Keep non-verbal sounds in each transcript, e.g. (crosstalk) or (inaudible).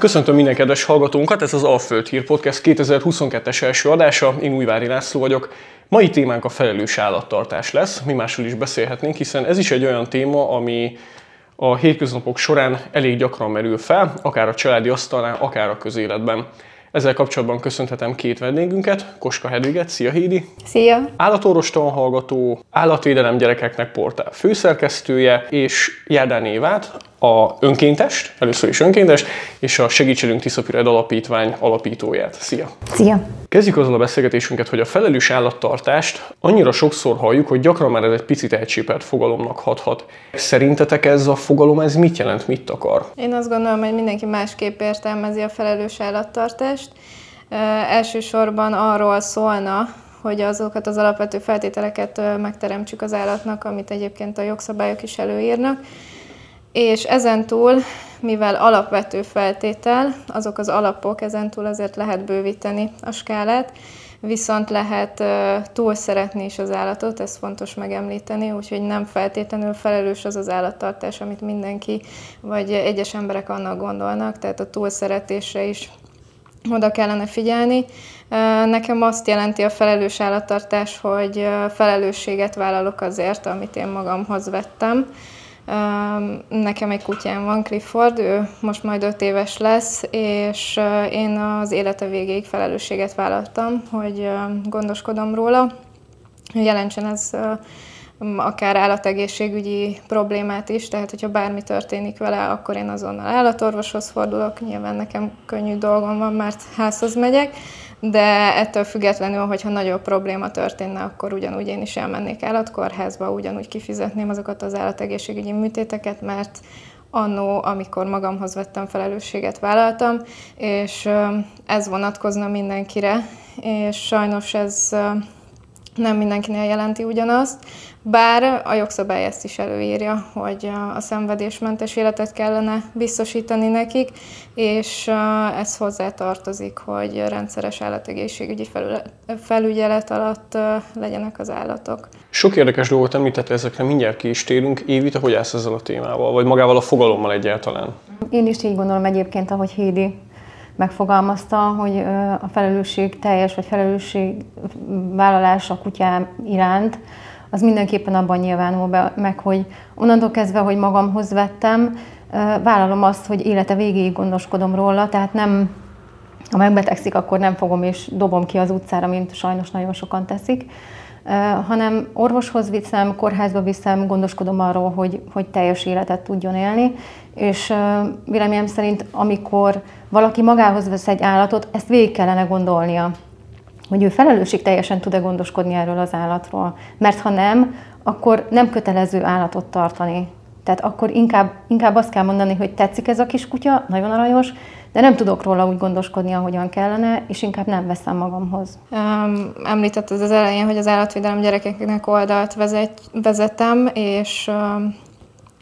Köszöntöm minden kedves hallgatónkat, ez az Alföld Hír Podcast 2022-es első adása, én Újvári László vagyok. Mai témánk a felelős állattartás lesz, mi másról is beszélhetnénk, hiszen ez is egy olyan téma, ami a hétköznapok során elég gyakran merül fel, akár a családi asztalnál, akár a közéletben. Ezzel kapcsolatban köszönhetem két vendégünket, Koska Hedviget, szia Hédi! Szia! Állatorvostan hallgató, állatvédelem gyerekeknek portál főszerkesztője, és Járdán Évát, a önkéntest, először is önkéntest, és a Segítségünk Tiszapired Alapítvány alapítóját. Szia! Szia! Kezdjük azzal a beszélgetésünket, hogy a felelős állattartást annyira sokszor halljuk, hogy gyakran már ez egy picit elcsépelt fogalomnak hathat. Szerintetek ez a fogalom, ez mit jelent, mit akar? Én azt gondolom, hogy mindenki másképp értelmezi a felelős állattartást. E, elsősorban arról szólna, hogy azokat az alapvető feltételeket megteremtsük az állatnak, amit egyébként a jogszabályok is előírnak. És ezen túl, mivel alapvető feltétel, azok az alapok, ezen túl azért lehet bővíteni a skálát, viszont lehet túl szeretni is az állatot, ez fontos megemlíteni, úgyhogy nem feltétlenül felelős az az állattartás, amit mindenki vagy egyes emberek annak gondolnak, tehát a túlszeretésre is oda kellene figyelni. Nekem azt jelenti a felelős állattartás, hogy felelősséget vállalok azért, amit én magamhoz vettem, Nekem egy kutyám van, Clifford, ő most majd öt éves lesz, és én az élete végéig felelősséget vállaltam, hogy gondoskodom róla. Jelentsen ez akár állategészségügyi problémát is, tehát hogyha bármi történik vele, akkor én azonnal állatorvoshoz fordulok, nyilván nekem könnyű dolgom van, mert házhoz megyek, de ettől függetlenül, hogyha nagyobb probléma történne, akkor ugyanúgy én is elmennék állatkórházba, ugyanúgy kifizetném azokat az állategészségügyi műtéteket, mert annó, amikor magamhoz vettem felelősséget, vállaltam, és ez vonatkozna mindenkire, és sajnos ez nem mindenkinél jelenti ugyanazt, bár a jogszabály ezt is előírja, hogy a szenvedésmentes életet kellene biztosítani nekik, és ez hozzá tartozik, hogy rendszeres állategészségügyi felügyelet alatt legyenek az állatok. Sok érdekes dolgot említett, ezekre mindjárt ki is térünk. Évita, hogy állsz ezzel a témával, vagy magával a fogalommal egyáltalán? Én is így gondolom egyébként, ahogy Hédi megfogalmazta, hogy a felelősség teljes, vagy felelősség vállalás a kutyám iránt, az mindenképpen abban nyilvánul be, meg, hogy onnantól kezdve, hogy magamhoz vettem, vállalom azt, hogy élete végéig gondoskodom róla, tehát nem, ha megbetegszik, akkor nem fogom és dobom ki az utcára, mint sajnos nagyon sokan teszik, hanem orvoshoz viszem, kórházba viszem, gondoskodom arról, hogy, hogy teljes életet tudjon élni, és véleményem szerint, amikor valaki magához vesz egy állatot, ezt végig kellene gondolnia, hogy ő felelősség teljesen tud-e gondoskodni erről az állatról. Mert ha nem, akkor nem kötelező állatot tartani. Tehát akkor inkább, inkább azt kell mondani, hogy tetszik ez a kis kutya, nagyon aranyos, de nem tudok róla úgy gondoskodni, ahogyan kellene, és inkább nem veszem magamhoz. Um, említetted az elején, hogy az állatvédelem gyerekeknek oldalt vezet, vezetem, és um,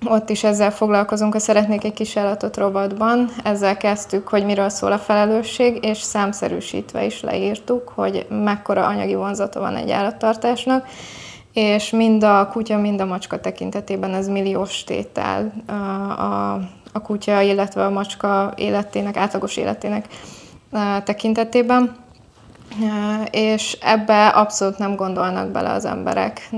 ott is ezzel foglalkozunk, hogy szeretnék egy kis állatot robotban. Ezzel kezdtük, hogy miről szól a felelősség, és számszerűsítve is leírtuk, hogy mekkora anyagi vonzata van egy állattartásnak, és mind a kutya, mind a macska tekintetében ez milliós tétel a, a kutya, illetve a macska életének, átlagos életének tekintetében és ebbe abszolút nem gondolnak bele az emberek.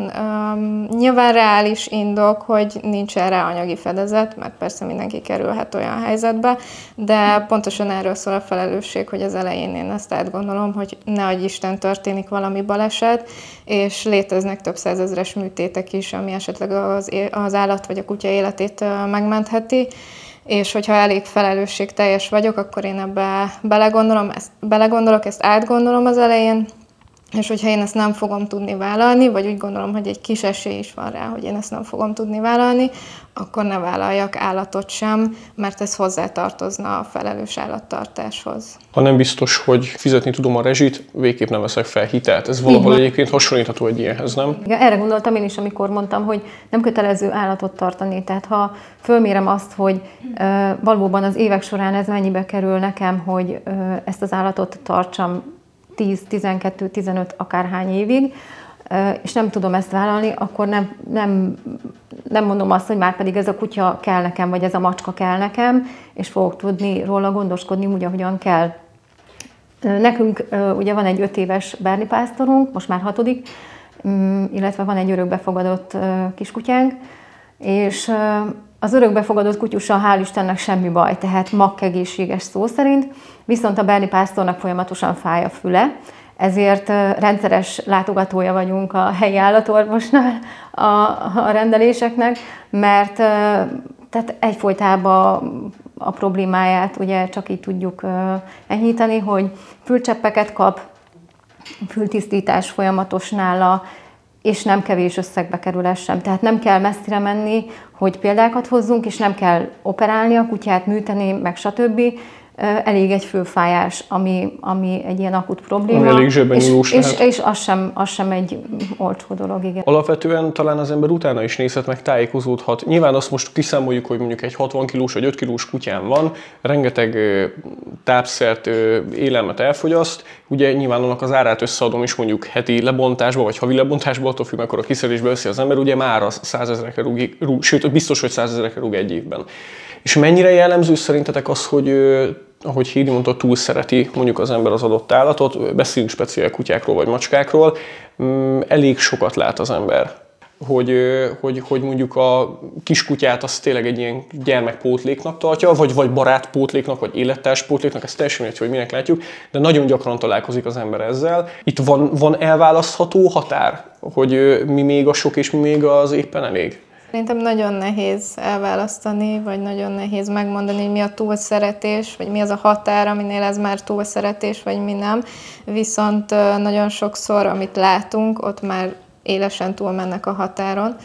Nyilván reális indok, hogy nincs erre anyagi fedezet, mert persze mindenki kerülhet olyan helyzetbe, de pontosan erről szól a felelősség, hogy az elején én ezt átgondolom, hogy ne adj Isten történik valami baleset, és léteznek több százezres műtétek is, ami esetleg az, az állat vagy a kutya életét megmentheti, és hogyha elég felelősségteljes vagyok, akkor én ebbe belegondolom, ezt, belegondolok, ezt átgondolom az elején, és hogyha én ezt nem fogom tudni vállalni, vagy úgy gondolom, hogy egy kis esély is van rá, hogy én ezt nem fogom tudni vállalni, akkor ne vállaljak állatot sem, mert ez hozzátartozna a felelős állattartáshoz. Ha nem biztos, hogy fizetni tudom a rezsit, végképp nem veszek fel hitelt. Ez valahol egyébként hasonlítható egy ilyenhez, nem? Igen, erre gondoltam én is, amikor mondtam, hogy nem kötelező állatot tartani. Tehát ha fölmérem azt, hogy uh, valóban az évek során ez mennyibe kerül nekem, hogy uh, ezt az állatot tartsam 10, 12, 15, akárhány évig, és nem tudom ezt vállalni, akkor nem, nem, nem mondom azt, hogy már pedig ez a kutya kell nekem, vagy ez a macska kell nekem, és fogok tudni róla gondoskodni úgy, ahogyan kell. Nekünk ugye van egy öt éves Berni pásztorunk, most már hatodik, mm, illetve van egy örökbefogadott kiskutyánk, és az örökbefogadott kutyussal hál' Istennek semmi baj, tehát makkegészséges szó szerint, viszont a Berni pásztornak folyamatosan fáj a füle, ezért rendszeres látogatója vagyunk a helyi állatorvosnál a, a rendeléseknek, mert tehát egyfolytában a problémáját ugye csak így tudjuk enyhíteni, hogy fülcseppeket kap, fültisztítás folyamatos nála, és nem kevés összegbe kerül ez sem. Tehát nem kell messzire menni, hogy példákat hozzunk, és nem kell operálni a kutyát, műteni, meg stb elég egy főfájás, ami, ami egy ilyen akut probléma. Ami elég zsebben és, és, és az, sem, az sem egy olcsó dolog, igen. Alapvetően talán az ember utána is nézhet, meg tájékozódhat. Nyilván azt most kiszámoljuk, hogy mondjuk egy 60 kilós vagy 5 kilós kutyám van, rengeteg tápszert, élelmet elfogyaszt, ugye nyilván annak az árát összeadom is mondjuk heti lebontásba, vagy havi lebontásba, attól függ, mekkora kiszerésbe veszi az ember, ugye már az százezerekre rúg, rúg, sőt, biztos, hogy százezerekre rúg egy évben. És mennyire jellemző szerintetek az, hogy ahogy Hídi mondta, túl szereti mondjuk az ember az adott állatot, beszélünk speciál kutyákról vagy macskákról, mm, elég sokat lát az ember. Hogy, hogy, hogy mondjuk a kiskutyát azt tényleg egy ilyen gyermekpótléknak tartja, vagy, vagy barátpótléknak, vagy élettárspótléknak, ezt teljesen mindegy, hogy minek látjuk, de nagyon gyakran találkozik az ember ezzel. Itt van, van elválasztható határ, hogy mi még a sok és mi még az éppen elég? Szerintem nagyon nehéz elválasztani, vagy nagyon nehéz megmondani, hogy mi a túlszeretés, vagy mi az a határ, aminél ez már túlszeretés, vagy mi nem. Viszont nagyon sokszor, amit látunk, ott már élesen túlmennek a határon,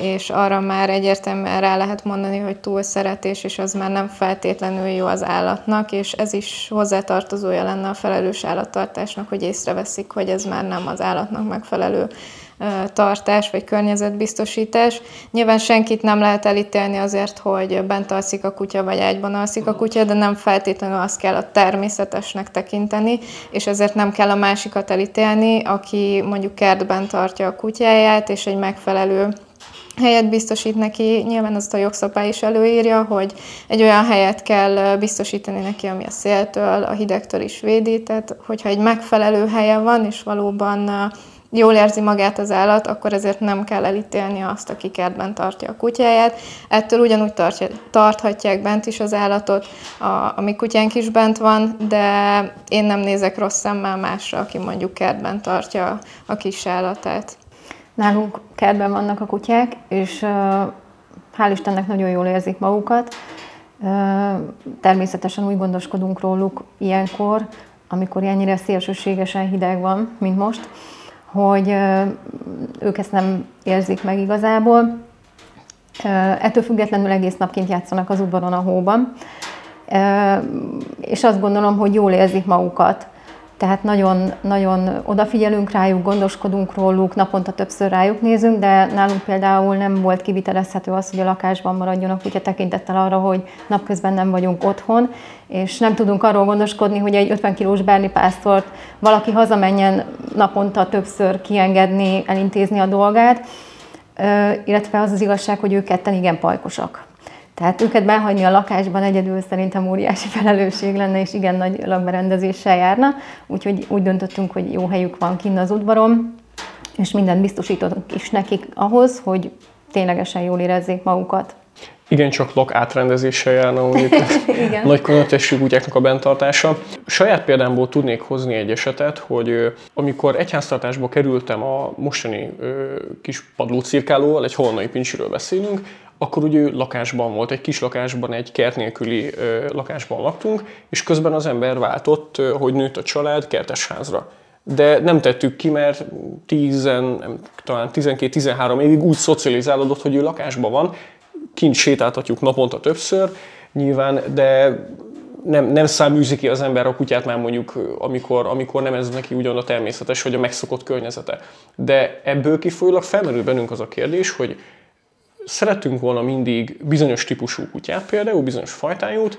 és arra már egyértelműen rá lehet mondani, hogy túlszeretés, és az már nem feltétlenül jó az állatnak, és ez is hozzátartozója lenne a felelős állattartásnak, hogy észreveszik, hogy ez már nem az állatnak megfelelő tartás vagy környezetbiztosítás. Nyilván senkit nem lehet elítélni azért, hogy bent alszik a kutya, vagy ágyban alszik a kutya, de nem feltétlenül azt kell a természetesnek tekinteni, és ezért nem kell a másikat elítélni, aki mondjuk kertben tartja a kutyáját, és egy megfelelő helyet biztosít neki, nyilván azt a jogszabály is előírja, hogy egy olyan helyet kell biztosítani neki, ami a széltől, a hidegtől is védi, tehát hogyha egy megfelelő helye van, és valóban jól érzi magát az állat, akkor ezért nem kell elítélni azt, aki kertben tartja a kutyáját. Ettől ugyanúgy tartja, tarthatják bent is az állatot, a, a mi kutyánk is bent van, de én nem nézek rossz szemmel másra, aki mondjuk kertben tartja a kis állatát. Nálunk kertben vannak a kutyák, és hál' Istennek nagyon jól érzik magukat. Természetesen úgy gondoskodunk róluk ilyenkor, amikor ennyire szélsőségesen hideg van, mint most, hogy ők ezt nem érzik meg igazából. Ettől függetlenül egész nap kint játszanak az udvaron a hóban, és azt gondolom, hogy jól érzik magukat. Tehát nagyon, nagyon odafigyelünk rájuk, gondoskodunk róluk, naponta többször rájuk nézünk, de nálunk például nem volt kivitelezhető az, hogy a lakásban maradjanak, ugye tekintettel arra, hogy napközben nem vagyunk otthon, és nem tudunk arról gondoskodni, hogy egy 50 kilós berni pásztort valaki hazamenjen naponta többször kiengedni, elintézni a dolgát, illetve az az igazság, hogy ők ketten igen pajkosak. Tehát őket behagyni a lakásban egyedül szerintem óriási felelősség lenne, és igen nagy lakberendezéssel járna. Úgyhogy úgy döntöttünk, hogy jó helyük van kinn az udvaron, és mindent biztosítottunk is nekik ahhoz, hogy ténylegesen jól érezzék magukat. Igen, csak lak átrendezéssel járna, mondjuk (laughs) (laughs) nagy konatessű kutyáknak a bentartása. Saját példámból tudnék hozni egy esetet, hogy amikor egyháztartásba kerültem a mostani kis padlócirkálóval, egy holnai pincsiről beszélünk, akkor ugye lakásban volt, egy kis lakásban, egy kert nélküli ö, lakásban laktunk, és közben az ember váltott, ö, hogy nőtt a család kertesházra. De nem tettük ki, mert 10, talán 12-13 évig úgy szocializálódott, hogy ő lakásban van, kint sétáltatjuk naponta többször, nyilván, de nem, nem száműzi ki az ember a kutyát már mondjuk, amikor, amikor nem ez neki ugyan a természetes, vagy a megszokott környezete. De ebből kifolyólag felmerül bennünk az a kérdés, hogy szerettünk volna mindig bizonyos típusú kutyát, például bizonyos fajtájút,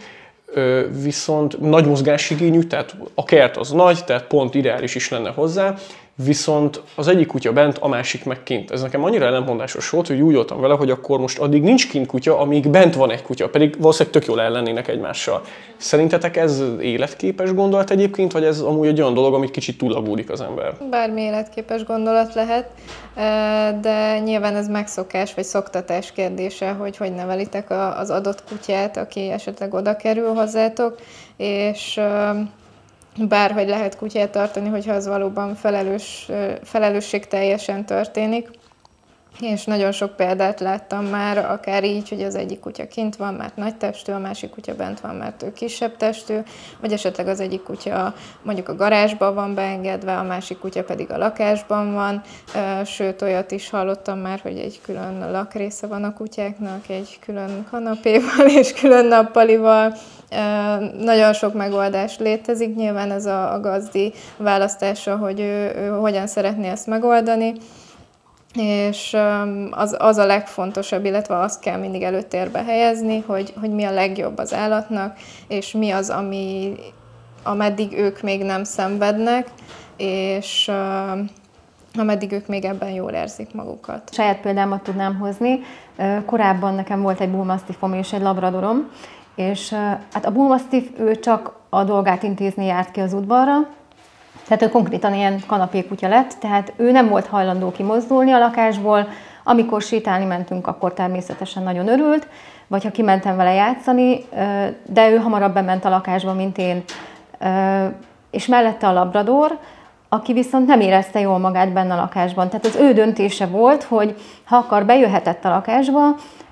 viszont nagy mozgásigényű, tehát a kert az nagy, tehát pont ideális is lenne hozzá, viszont az egyik kutya bent, a másik meg kint. Ez nekem annyira ellenmondásos volt, hogy úgy voltam vele, hogy akkor most addig nincs kint kutya, amíg bent van egy kutya, pedig valószínűleg tök jól ellennének egymással. Szerintetek ez életképes gondolat egyébként, vagy ez amúgy egy olyan dolog, amit kicsit túlagódik az ember? Bármi életképes gondolat lehet, de nyilván ez megszokás vagy szoktatás kérdése, hogy hogy nevelitek az adott kutyát, aki esetleg oda kerül hozzátok, és bárhogy lehet kutyát tartani, hogyha az valóban felelős, felelősség teljesen történik. És nagyon sok példát láttam már, akár így, hogy az egyik kutya kint van, mert nagy testű, a másik kutya bent van, mert ő kisebb testű, vagy esetleg az egyik kutya mondjuk a garázsban van beengedve, a másik kutya pedig a lakásban van. Sőt, olyat is hallottam már, hogy egy külön lakrésze van a kutyáknak, egy külön kanapéval és külön nappalival. Nagyon sok megoldás létezik, nyilván ez a, a gazdi választása, hogy ő, ő hogyan szeretné ezt megoldani és az, az a legfontosabb, illetve azt kell mindig előtérbe helyezni, hogy, hogy mi a legjobb az állatnak, és mi az, ami, ameddig ők még nem szenvednek, és ameddig ők még ebben jól érzik magukat. Saját példámat tudnám hozni. Korábban nekem volt egy bullmastiffom és egy labradorom, és hát a bullmastiff ő csak a dolgát intézni járt ki az udvarra, tehát ő konkrétan ilyen kanapékutya lett, tehát ő nem volt hajlandó kimozdulni a lakásból, amikor sétálni mentünk, akkor természetesen nagyon örült, vagy ha kimentem vele játszani, de ő hamarabb bement a lakásba, mint én. És mellette a labrador, aki viszont nem érezte jól magát benne a lakásban. Tehát az ő döntése volt, hogy ha akar, bejöhetett a lakásba,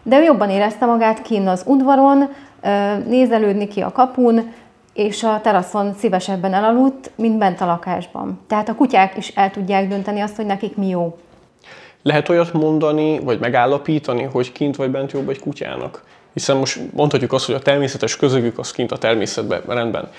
de ő jobban érezte magát kinn az udvaron, nézelődni ki a kapun, és a teraszon szívesebben elaludt, mint bent a lakásban. Tehát a kutyák is el tudják dönteni azt, hogy nekik mi jó. Lehet olyat mondani, vagy megállapítani, hogy kint vagy bent jobb egy kutyának? Hiszen most mondhatjuk azt, hogy a természetes közögük az kint a természetben, rendben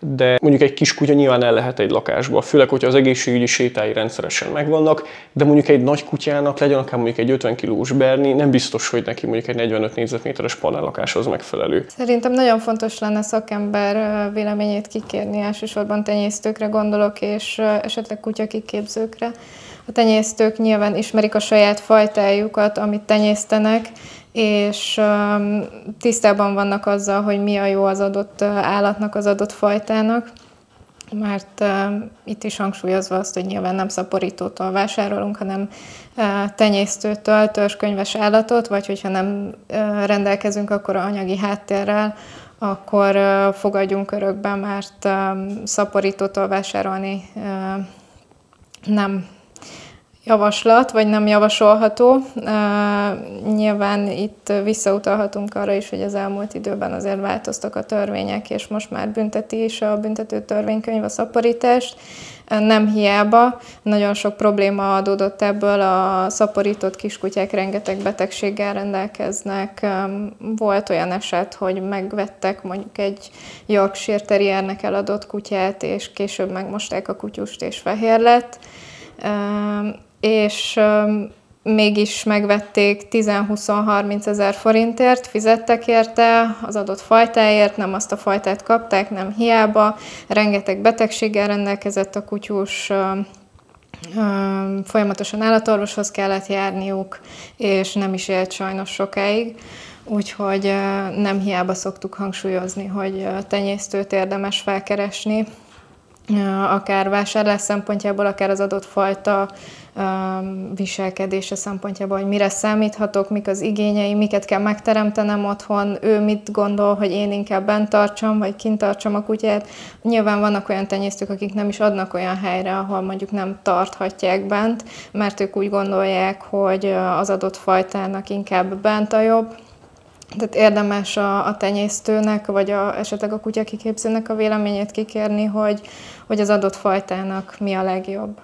de mondjuk egy kis kutya nyilván el lehet egy lakásba, főleg, hogyha az egészségügyi sétái rendszeresen megvannak, de mondjuk egy nagy kutyának legyen akár mondjuk egy 50 kilós berni, nem biztos, hogy neki mondjuk egy 45 négyzetméteres panellakás az megfelelő. Szerintem nagyon fontos lenne szakember véleményét kikérni, elsősorban tenyésztőkre gondolok, és esetleg kutyakiképzőkre. A tenyésztők nyilván ismerik a saját fajtájukat, amit tenyésztenek, és tisztában vannak azzal, hogy mi a jó az adott állatnak, az adott fajtának, mert itt is hangsúlyozva azt, hogy nyilván nem szaporítótól vásárolunk, hanem tenyésztőtől törzskönyves állatot, vagy hogyha nem rendelkezünk akkor anyagi háttérrel, akkor fogadjunk örökbe, mert szaporítótól vásárolni nem javaslat, vagy nem javasolható. Nyilván itt visszautalhatunk arra is, hogy az elmúlt időben azért változtak a törvények, és most már bünteti is a büntető törvénykönyv a szaporítást. Nem hiába, nagyon sok probléma adódott ebből, a szaporított kiskutyák rengeteg betegséggel rendelkeznek. Volt olyan eset, hogy megvettek mondjuk egy Yorkshire Terriernek eladott kutyát, és később megmosták a kutyust, és fehér lett és mégis megvették 10-20-30 ezer forintért, fizettek érte az adott fajtáért, nem azt a fajtát kapták, nem hiába, rengeteg betegséggel rendelkezett a kutyus, folyamatosan állatorvoshoz kellett járniuk, és nem is élt sajnos sokáig. Úgyhogy nem hiába szoktuk hangsúlyozni, hogy tenyésztőt érdemes felkeresni, akár vásárlás szempontjából, akár az adott fajta viselkedése szempontjából, hogy mire számíthatok, mik az igényei, miket kell megteremtenem otthon, ő mit gondol, hogy én inkább bent tartsam, vagy kint tartsam a kutyát. Nyilván vannak olyan tenyésztők, akik nem is adnak olyan helyre, ahol mondjuk nem tarthatják bent, mert ők úgy gondolják, hogy az adott fajtának inkább bent a jobb, tehát érdemes a, a tenyésztőnek, vagy a, esetleg a kutya kiképzőnek a véleményét kikérni, hogy, hogy az adott fajtának mi a legjobb.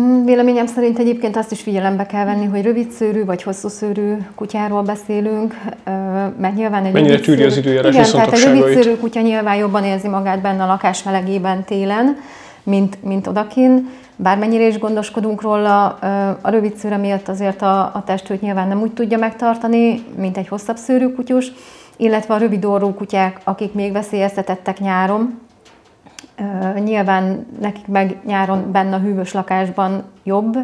Mm, véleményem szerint egyébként azt is figyelembe kell venni, hogy rövid szőrű vagy hosszú szőrű kutyáról beszélünk, mert nyilván egy Mennyire tűri az időjárás Igen, tehát egy rövid szőrű kutya nyilván jobban érzi magát benne a lakás melegében télen, mint, mint odakin. Bármennyire is gondoskodunk róla, a rövid szőre miatt azért a, a testőt nyilván nem úgy tudja megtartani, mint egy hosszabb szőrű kutyus, illetve a rövid orrú kutyák, akik még veszélyeztetettek nyáron, Nyilván nekik meg nyáron benne a hűvös lakásban jobb,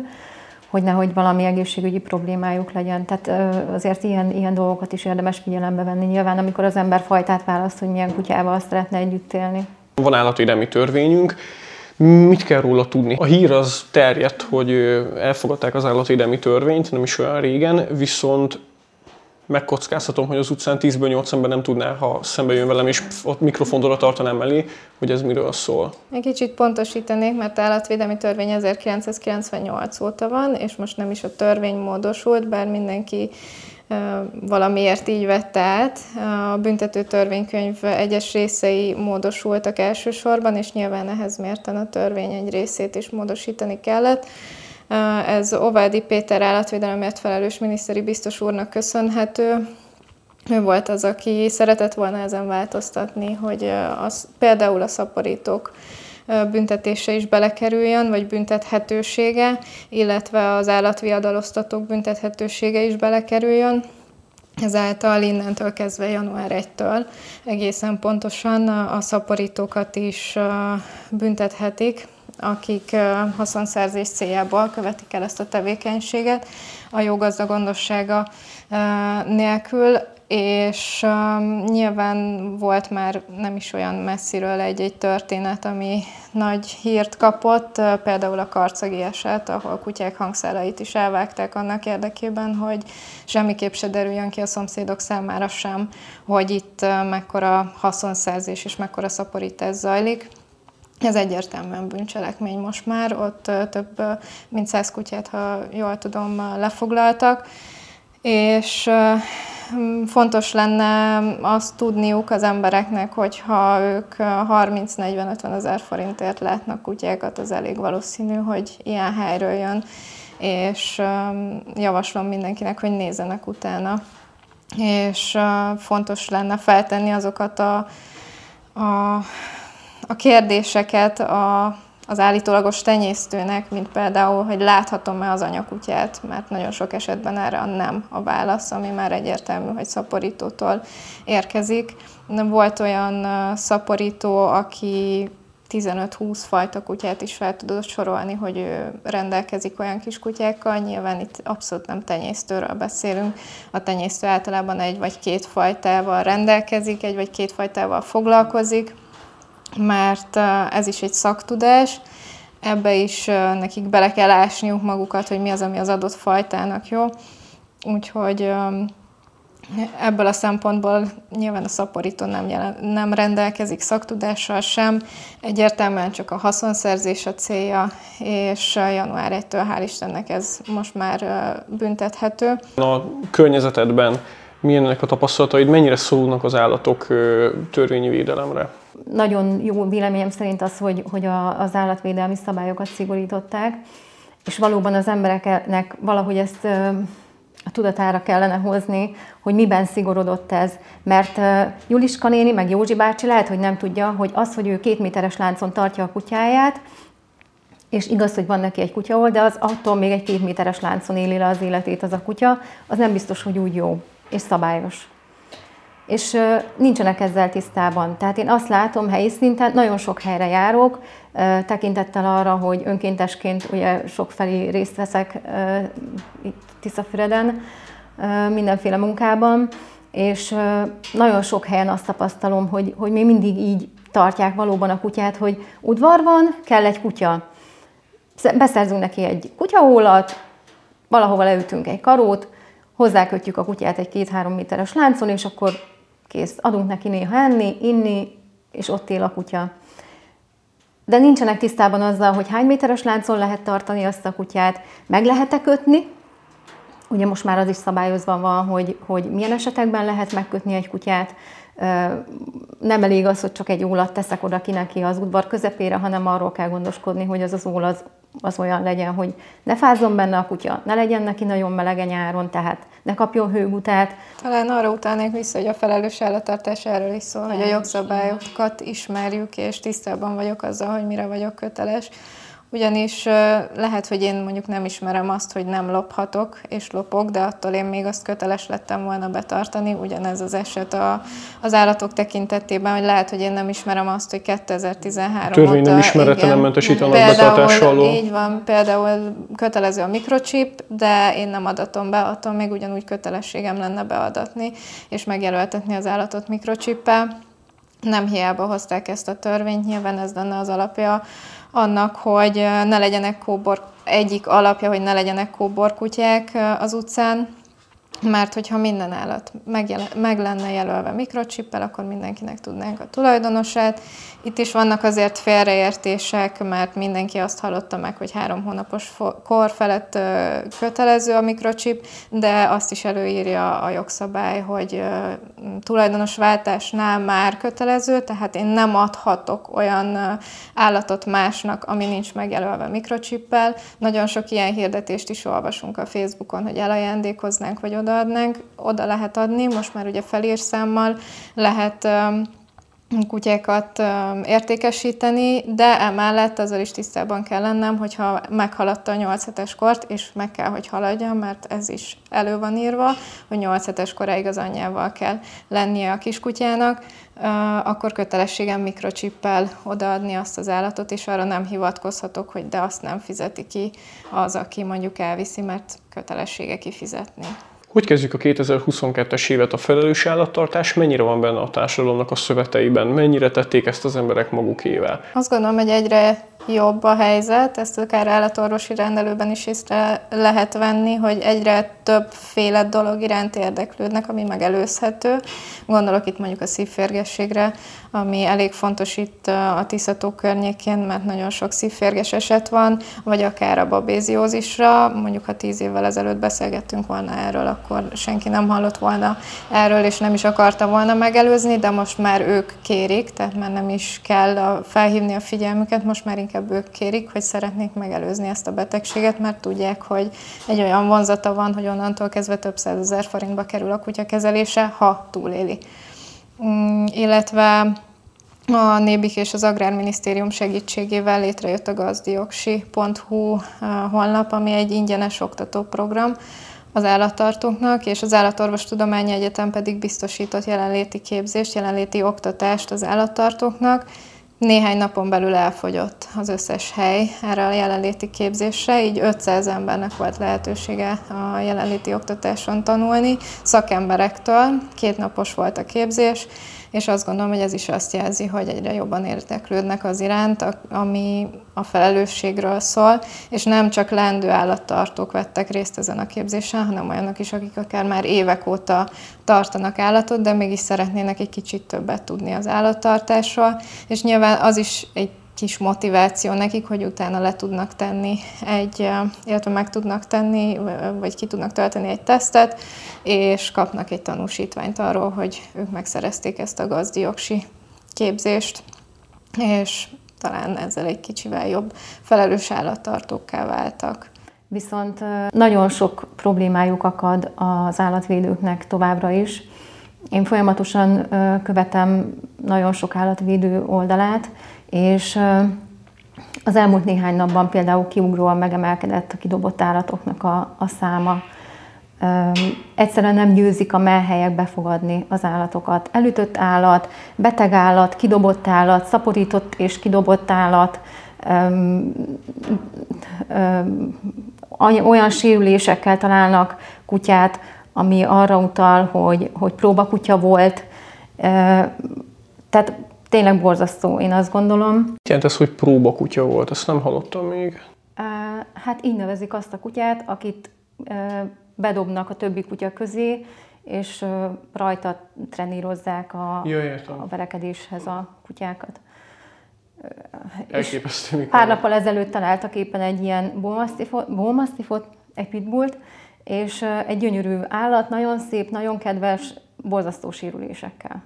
hogy nehogy valami egészségügyi problémájuk legyen. Tehát azért ilyen, ilyen dolgokat is érdemes figyelembe venni nyilván, amikor az ember fajtát választ, hogy milyen kutyával szeretne együtt élni. Van állatvédelmi törvényünk, Mit kell róla tudni? A hír az terjedt, hogy elfogadták az állatvédelmi törvényt, nem is olyan régen, viszont megkockáztatom, hogy az utcán 10-ből 8 ember nem tudná, ha szembe jön velem, és ott mikrofonra tartanám elé, hogy ez miről szól. Egy kicsit pontosítanék, mert állatvédelmi törvény 1998 óta van, és most nem is a törvény módosult, bár mindenki valamiért így vette át. A büntető törvénykönyv egyes részei módosultak elsősorban, és nyilván ehhez mérten a törvény egy részét is módosítani kellett. Ez Ovádi Péter állatvédelemért felelős miniszteri biztos úrnak köszönhető. Ő volt az, aki szeretett volna ezen változtatni, hogy az, például a szaporítók büntetése is belekerüljön, vagy büntethetősége, illetve az állatviadalosztatók büntethetősége is belekerüljön. Ezáltal innentől kezdve január 1-től egészen pontosan a szaporítókat is büntethetik, akik haszonszerzés céljából követik el ezt a tevékenységet a jó gondossága nélkül, és nyilván volt már nem is olyan messziről egy-egy történet, ami nagy hírt kapott, például a karcagi eset, ahol kutyák hangszárait is elvágták annak érdekében, hogy semmiképp se derüljön ki a szomszédok számára sem, hogy itt mekkora haszonszerzés és mekkora szaporítás zajlik. Ez egyértelműen bűncselekmény most már, ott több mint száz kutyát, ha jól tudom, lefoglaltak, és fontos lenne azt tudniuk az embereknek, hogy ha ők 30-40-50 ezer forintért látnak kutyákat, az elég valószínű, hogy ilyen helyről jön, és javaslom mindenkinek, hogy nézzenek utána. És fontos lenne feltenni azokat a, a, a kérdéseket a az állítólagos tenyésztőnek, mint például, hogy láthatom-e az anyakutyát, mert nagyon sok esetben erre a nem a válasz, ami már egyértelmű, hogy szaporítótól érkezik. Volt olyan szaporító, aki 15-20 fajta kutyát is fel tudott sorolni, hogy ő rendelkezik olyan kis kutyákkal. Nyilván itt abszolút nem tenyésztőről beszélünk. A tenyésztő általában egy vagy két fajtával rendelkezik, egy vagy két fajtával foglalkozik mert ez is egy szaktudás, ebbe is nekik bele kell ásniuk magukat, hogy mi az, ami az adott fajtának jó. Úgyhogy ebből a szempontból nyilván a szaporító nem, jelen, nem rendelkezik szaktudással sem, egyértelműen csak a haszonszerzés a célja, és január 1-től hál' Istennek ez most már büntethető. A környezetedben milyenek a tapasztalataid, mennyire szólnak az állatok törvényi védelemre? Nagyon jó véleményem szerint az, hogy, hogy a, az állatvédelmi szabályokat szigorították, és valóban az embereknek valahogy ezt a tudatára kellene hozni, hogy miben szigorodott ez. Mert Juliska néni, meg Józsi bácsi lehet, hogy nem tudja, hogy az, hogy ő két méteres láncon tartja a kutyáját, és igaz, hogy van neki egy kutyaol, de az attól még egy két méteres láncon éli le az életét az a kutya, az nem biztos, hogy úgy jó és szabályos. És nincsenek ezzel tisztában. Tehát én azt látom helyi szinten, nagyon sok helyre járok, tekintettel arra, hogy önkéntesként ugye sokfelé részt veszek itt Tiszafüreden, mindenféle munkában, és nagyon sok helyen azt tapasztalom, hogy, hogy még mindig így tartják valóban a kutyát, hogy udvar van, kell egy kutya. Beszerzünk neki egy kutyaólat, valahova leütünk egy karót, hozzákötjük a kutyát egy két-három méteres láncon, és akkor kész. Adunk neki néha enni, inni, és ott él a kutya. De nincsenek tisztában azzal, hogy hány méteres láncon lehet tartani azt a kutyát, meg lehet-e kötni, Ugye most már az is szabályozva van, hogy, hogy milyen esetekben lehet megkötni egy kutyát. Nem elég az, hogy csak egy ólat teszek oda ki neki az udvar közepére, hanem arról kell gondoskodni, hogy az az ól az az olyan legyen, hogy ne fázzon benne a kutya, ne legyen neki nagyon melege nyáron, tehát ne kapjon hőgutát. Talán arra utalnék vissza, hogy a felelős állattartás erről is szól, hogy a jogszabályokat ismerjük, és tisztában vagyok azzal, hogy mire vagyok köteles. Ugyanis lehet, hogy én mondjuk nem ismerem azt, hogy nem lophatok és lopok, de attól én még azt köteles lettem volna betartani, ugyanez az eset a, az állatok tekintetében, hogy lehet, hogy én nem ismerem azt, hogy 2013 Törvény nem ismerete nem mentesít a betartás alól. Így van, például kötelező a mikrochip, de én nem adatom be, attól még ugyanúgy kötelességem lenne beadatni, és megjelöltetni az állatot mikrochippel. Nem hiába hozták ezt a törvényt, nyilván ez lenne az alapja annak, hogy ne legyenek kóbor, egyik alapja, hogy ne legyenek kóborkutyák az utcán, mert hogyha minden állat meg, meg lenne jelölve mikrocsippel, akkor mindenkinek tudnánk a tulajdonosát. Itt is vannak azért félreértések, mert mindenki azt hallotta meg, hogy három hónapos kor felett kötelező a mikrocsip, de azt is előírja a jogszabály, hogy tulajdonos váltásnál már kötelező, tehát én nem adhatok olyan állatot másnak, ami nincs megjelölve mikrocsippel. Nagyon sok ilyen hirdetést is olvasunk a Facebookon, hogy elajándékoznánk, vagy odaadnánk. Oda lehet adni, most már ugye felírszámmal lehet kutyákat értékesíteni, de emellett azzal is tisztában kell lennem, hogyha meghaladta a 8 hetes kort, és meg kell, hogy haladja, mert ez is elő van írva, hogy 8 hetes koráig az anyjával kell lennie a kiskutyának, akkor kötelességem mikrocsippel odaadni azt az állatot, és arra nem hivatkozhatok, hogy de azt nem fizeti ki az, aki mondjuk elviszi, mert kötelessége kifizetni. Hogy kezdjük a 2022-es évet a felelős állattartás? Mennyire van benne a társadalomnak a szöveteiben? Mennyire tették ezt az emberek magukével? Azt gondolom, hogy egyre jobb a helyzet, ezt akár állatorvosi rendelőben is észre lehet venni, hogy egyre többféle dolog iránt érdeklődnek, ami megelőzhető. Gondolok itt mondjuk a szívférgességre, ami elég fontos itt a Tiszató környékén, mert nagyon sok szívférges eset van, vagy akár a babéziózisra. Mondjuk, ha tíz évvel ezelőtt beszélgettünk volna erről, akkor senki nem hallott volna erről, és nem is akarta volna megelőzni, de most már ők kérik, tehát már nem is kell felhívni a figyelmüket, most már inkább ők kérik, hogy szeretnék megelőzni ezt a betegséget, mert tudják, hogy egy olyan vonzata van, hogy onnantól kezdve több százezer forintba kerül a kutya kezelése, ha túléli. Mm, illetve a Nébik és az Agrárminisztérium segítségével létrejött a gazdioksi.hu uh, honlap, ami egy ingyenes oktatóprogram az állattartóknak, és az Állatorvostudományi Egyetem pedig biztosított jelenléti képzést, jelenléti oktatást az állattartóknak, néhány napon belül elfogyott az összes hely erre a jelenléti képzésre, így 500 embernek volt lehetősége a jelenléti oktatáson tanulni, szakemberektől, két napos volt a képzés, és azt gondolom, hogy ez is azt jelzi, hogy egyre jobban érdeklődnek az iránt, ami a felelősségről szól, és nem csak lendő állattartók vettek részt ezen a képzésen, hanem olyanok is, akik akár már évek óta tartanak állatot, de mégis szeretnének egy kicsit többet tudni az állattartásról, és nyilván az is egy kis motiváció nekik, hogy utána le tudnak tenni egy, illetve meg tudnak tenni, vagy ki tudnak tölteni egy tesztet, és kapnak egy tanúsítványt arról, hogy ők megszerezték ezt a gazdioksi képzést, és talán ezzel egy kicsivel jobb felelős állattartókká váltak. Viszont nagyon sok problémájuk akad az állatvédőknek továbbra is. Én folyamatosan követem nagyon sok állatvédő oldalát, és az elmúlt néhány napban például kiugróan megemelkedett a kidobott állatoknak a, a száma. Egyszerűen nem győzik a melhelyek befogadni az állatokat. Elütött állat, beteg állat, kidobott állat, szaporított és kidobott állat, olyan sérülésekkel találnak kutyát, ami arra utal, hogy, hogy próbakutya volt. Tehát tényleg borzasztó, én azt gondolom. Jelent ez, hogy próbakutya volt? Ezt nem hallottam még. Hát így nevezik azt a kutyát, akit bedobnak a többi kutya közé, és rajta trenírozzák a, a verekedéshez a kutyákat. Elképesztő. Pár nappal ezelőtt találtak éppen egy ilyen bullmastiffot, egy pitbullt, és egy gyönyörű állat, nagyon szép, nagyon kedves, borzasztó sérülésekkel.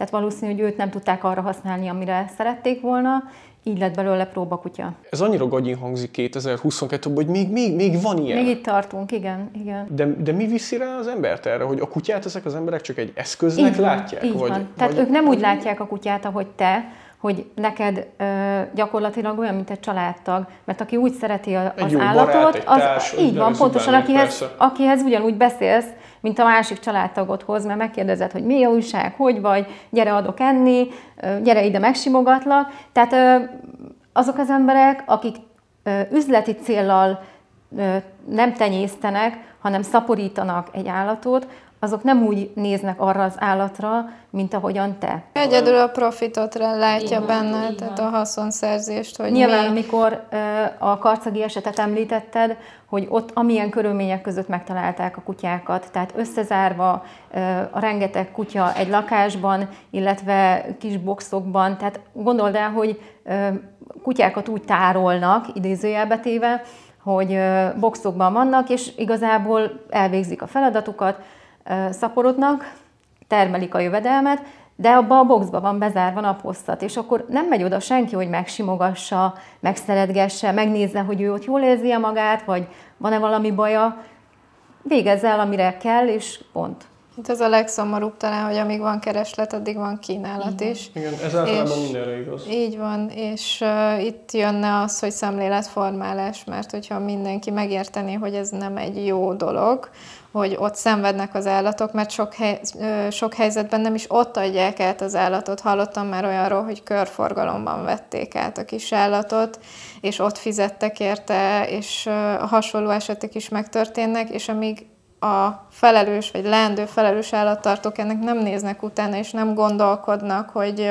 Tehát valószínű, hogy őt nem tudták arra használni, amire szerették volna, így lett belőle próbakutya. Ez annyira gagyin hangzik 2022-ben, hogy még, még, még van ilyen. Még itt tartunk, igen. igen. De, de mi viszi rá az embert erre, hogy a kutyát ezek az emberek csak egy eszköznek így látják? Így vagy, van. Tehát vagy, ők nem úgy látják a kutyát, ahogy te, hogy neked ö, gyakorlatilag olyan, mint egy családtag, mert aki úgy szereti a, az állatot, barát, egy az társ, így van, pontosan, akihez, persze. akihez ugyanúgy beszélsz, mint a másik családtagodhoz, mert megkérdezed, hogy mi a újság, hogy vagy, gyere adok enni, gyere ide megsimogatlak. Tehát azok az emberek, akik üzleti céllal nem tenyésztenek, hanem szaporítanak egy állatot, azok nem úgy néznek arra az állatra, mint ahogyan te. Egyedül a profitot látja van, benne, így tehát a haszonszerzést, hogy Nyilván, mi... amikor a karcagi esetet említetted, hogy ott amilyen körülmények között megtalálták a kutyákat, tehát összezárva a rengeteg kutya egy lakásban, illetve kis boxokban, tehát gondold el, hogy kutyákat úgy tárolnak, idézőjelbe téve, hogy boxokban vannak, és igazából elvégzik a feladatukat, szaporodnak, termelik a jövedelmet, de abba a boxba van bezárva naphosszat, és akkor nem megy oda senki, hogy megsimogassa, megszeretgesse, megnézze, hogy ő ott jól érzi magát, vagy van-e valami baja, végezze el, amire kell, és pont. Itt ez a legszomorúbb talán, hogy amíg van kereslet, addig van kínálat is. Igen, ez általában És- mindenre igaz. Így van, és uh, itt jönne az, hogy szemléletformálás, mert hogyha mindenki megértené, hogy ez nem egy jó dolog, hogy ott szenvednek az állatok, mert sok, hely, sok helyzetben nem is ott adják át az állatot. Hallottam már olyanról, hogy körforgalomban vették át a kis állatot, és ott fizettek érte, és hasonló esetek is megtörténnek, és amíg a felelős, vagy leendő felelős állattartók ennek nem néznek utána, és nem gondolkodnak, hogy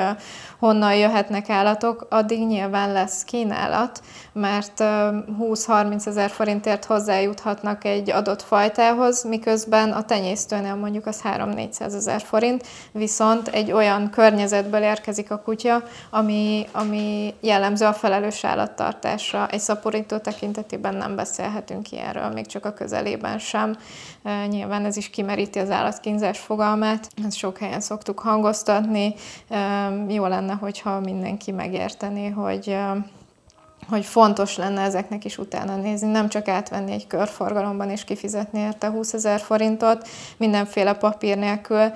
honnan jöhetnek állatok, addig nyilván lesz kínálat, mert ö, 20-30 ezer forintért hozzájuthatnak egy adott fajtához, miközben a tenyésztőnél mondjuk az 3-400 ezer forint, viszont egy olyan környezetből érkezik a kutya, ami, ami jellemző a felelős állattartásra. Egy szaporító tekintetében nem beszélhetünk ilyenről, még csak a közelében sem. Nyilván ez is kimeríti az állatkínzás fogalmát, ezt sok helyen szoktuk hangoztatni. Jó lenne, hogyha mindenki megértené, hogy hogy fontos lenne ezeknek is utána nézni, nem csak átvenni egy körforgalomban és kifizetni érte 20 ezer forintot, mindenféle papír nélkül.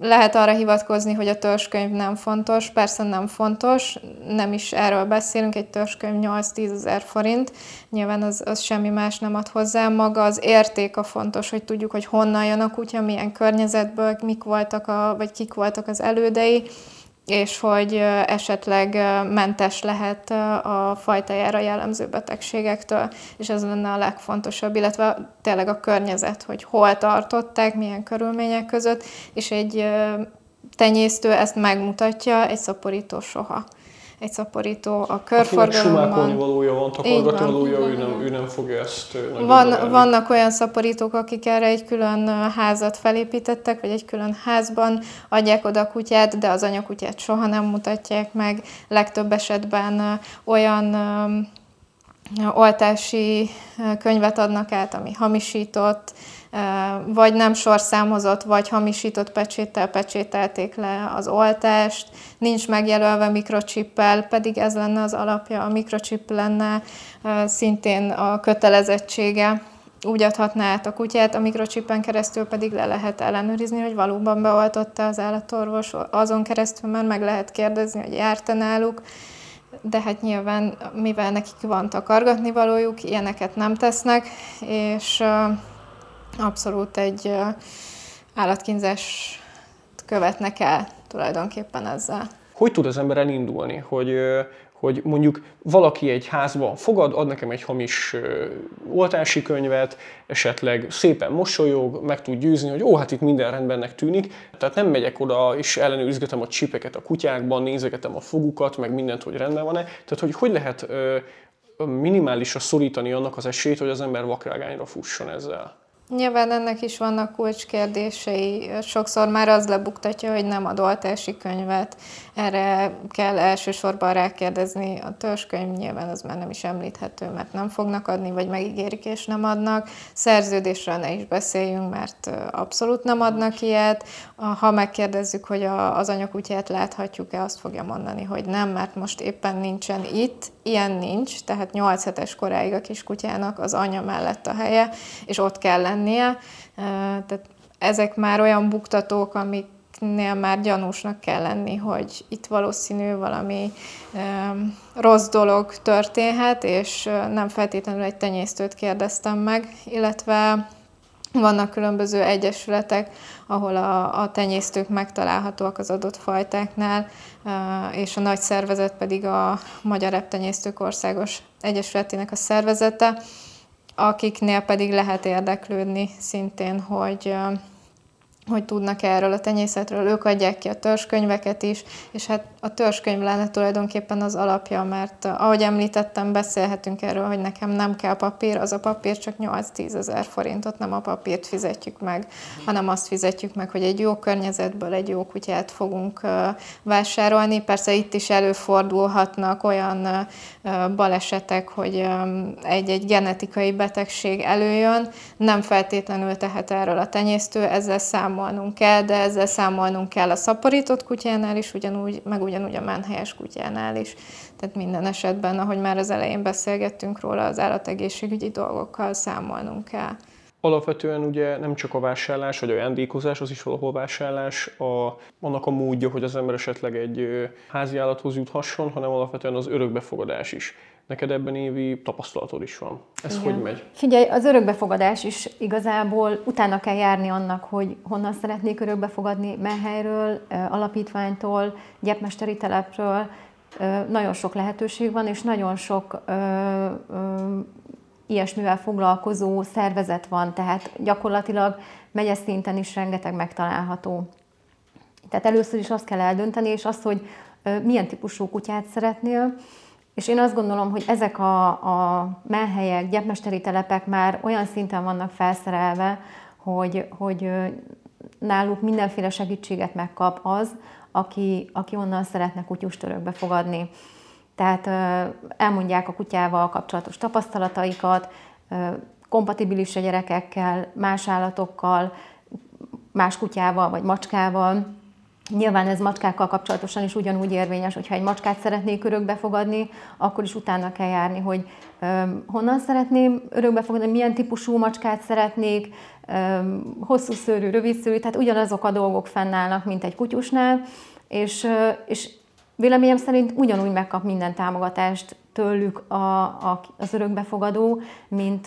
Lehet arra hivatkozni, hogy a törzskönyv nem fontos, persze nem fontos, nem is erről beszélünk, egy törzskönyv 8-10 ezer forint, nyilván az, az semmi más nem ad hozzá, maga az érték a fontos, hogy tudjuk, hogy honnan jön a kutya, milyen környezetből, mik voltak, a, vagy kik voltak az elődei, és hogy esetleg mentes lehet a fajtájára jellemző betegségektől, és ez lenne a legfontosabb, illetve tényleg a környezet, hogy hol tartották, milyen körülmények között, és egy tenyésztő ezt megmutatja, egy szaporító soha. Egy szaporító a Akinek sumákolni körforgalomban... valója van, takargatni van. valója, ő nem, ő nem fogja ezt Van, vannak olyan szaporítók, akik erre egy külön házat felépítettek, vagy egy külön házban adják oda a kutyát, de az anyakutyát soha nem mutatják meg. Legtöbb esetben olyan oltási könyvet adnak át, ami hamisított, vagy nem sorszámozott, vagy hamisított pecséttel pecsételték le az oltást, nincs megjelölve mikrocsippel, pedig ez lenne az alapja, a mikrocsip lenne szintén a kötelezettsége. Úgy adhatná át a kutyát, a mikrocsippen keresztül pedig le lehet ellenőrizni, hogy valóban beoltotta az állatorvos, azon keresztül már meg lehet kérdezni, hogy járt náluk, de hát nyilván, mivel nekik van takargatni valójuk, ilyeneket nem tesznek, és abszolút egy ö, állatkínzást követnek el tulajdonképpen ezzel. Hogy tud az ember elindulni, hogy, hogy mondjuk valaki egy házban fogad, ad nekem egy hamis oltási könyvet, esetleg szépen mosolyog, meg tud győzni, hogy ó, hát itt minden rendbennek tűnik. Tehát nem megyek oda és ellenőrizgetem a csipeket a kutyákban, nézegetem a fogukat, meg mindent, hogy rendben van-e. Tehát, hogy hogy lehet minimálisra szorítani annak az esélyt, hogy az ember vakrágányra fusson ezzel. Nyilván ennek is vannak kulcskérdései. Sokszor már az lebuktatja, hogy nem ad oltási könyvet. Erre kell elsősorban rákérdezni. A törzskönyv nyilván az már nem is említhető, mert nem fognak adni, vagy megígérik és nem adnak. Szerződésről ne is beszéljünk, mert abszolút nem adnak ilyet. Ha megkérdezzük, hogy az anyakutyát láthatjuk-e, azt fogja mondani, hogy nem, mert most éppen nincsen itt. Ilyen nincs, tehát 8 hetes koráig a kiskutyának az anya mellett a helye, és ott kell lennie. Tehát ezek már olyan buktatók, amik akiknél már gyanúsnak kell lenni, hogy itt valószínű valami um, rossz dolog történhet, és nem feltétlenül egy tenyésztőt kérdeztem meg, illetve vannak különböző egyesületek, ahol a, a tenyésztők megtalálhatóak az adott fajtáknál, és a nagy szervezet pedig a Magyar Reptenyésztők Országos Egyesületének a szervezete, akiknél pedig lehet érdeklődni szintén, hogy hogy tudnak erről a tenyészetről, ők adják ki a törzskönyveket is, és hát a törzskönyv lenne tulajdonképpen az alapja, mert ahogy említettem, beszélhetünk erről, hogy nekem nem kell papír, az a papír csak 8-10 ezer forintot, nem a papírt fizetjük meg, hanem azt fizetjük meg, hogy egy jó környezetből egy jó kutyát fogunk vásárolni. Persze itt is előfordulhatnak olyan balesetek, hogy egy-egy genetikai betegség előjön, nem feltétlenül tehet erről a tenyésztő, ezzel számolnunk kell, de ezzel számolnunk kell a szaporított kutyánál is, ugyanúgy, meg ugyanúgy a menhelyes kutyánál is. Tehát minden esetben, ahogy már az elején beszélgettünk róla, az állategészségügyi dolgokkal számolnunk kell. Alapvetően ugye nem csak a vásárlás, vagy a ajándékozás, az is valahol vásárlás, a, annak a módja, hogy az ember esetleg egy házi állathoz juthasson, hanem alapvetően az örökbefogadás is. Neked ebben évi tapasztalatod is van. Ez Igen. hogy megy? Figyelj, az örökbefogadás is igazából utána kell járni annak, hogy honnan szeretnék örökbefogadni, menhelyről, alapítványtól, gyepmesteri telepről. Nagyon sok lehetőség van, és nagyon sok ilyesmivel foglalkozó szervezet van, tehát gyakorlatilag megyes szinten is rengeteg megtalálható. Tehát először is azt kell eldönteni, és azt, hogy milyen típusú kutyát szeretnél, és én azt gondolom, hogy ezek a, a menhelyek, gyepmesteri telepek már olyan szinten vannak felszerelve, hogy, hogy náluk mindenféle segítséget megkap az, aki, aki onnan szeretne kutyust örökbe fogadni. Tehát elmondják a kutyával kapcsolatos tapasztalataikat, kompatibilis a gyerekekkel, más állatokkal, más kutyával vagy macskával. Nyilván ez macskákkal kapcsolatosan is ugyanúgy érvényes, hogyha egy macskát szeretnék örökbe fogadni, akkor is utána kell járni, hogy honnan szeretném örökbe fogadni, milyen típusú macskát szeretnék, hosszú szőrű, rövid szőrű, tehát ugyanazok a dolgok fennállnak, mint egy kutyusnál, és, és Véleményem szerint ugyanúgy megkap minden támogatást tőlük a, a, az örökbefogadó, mint,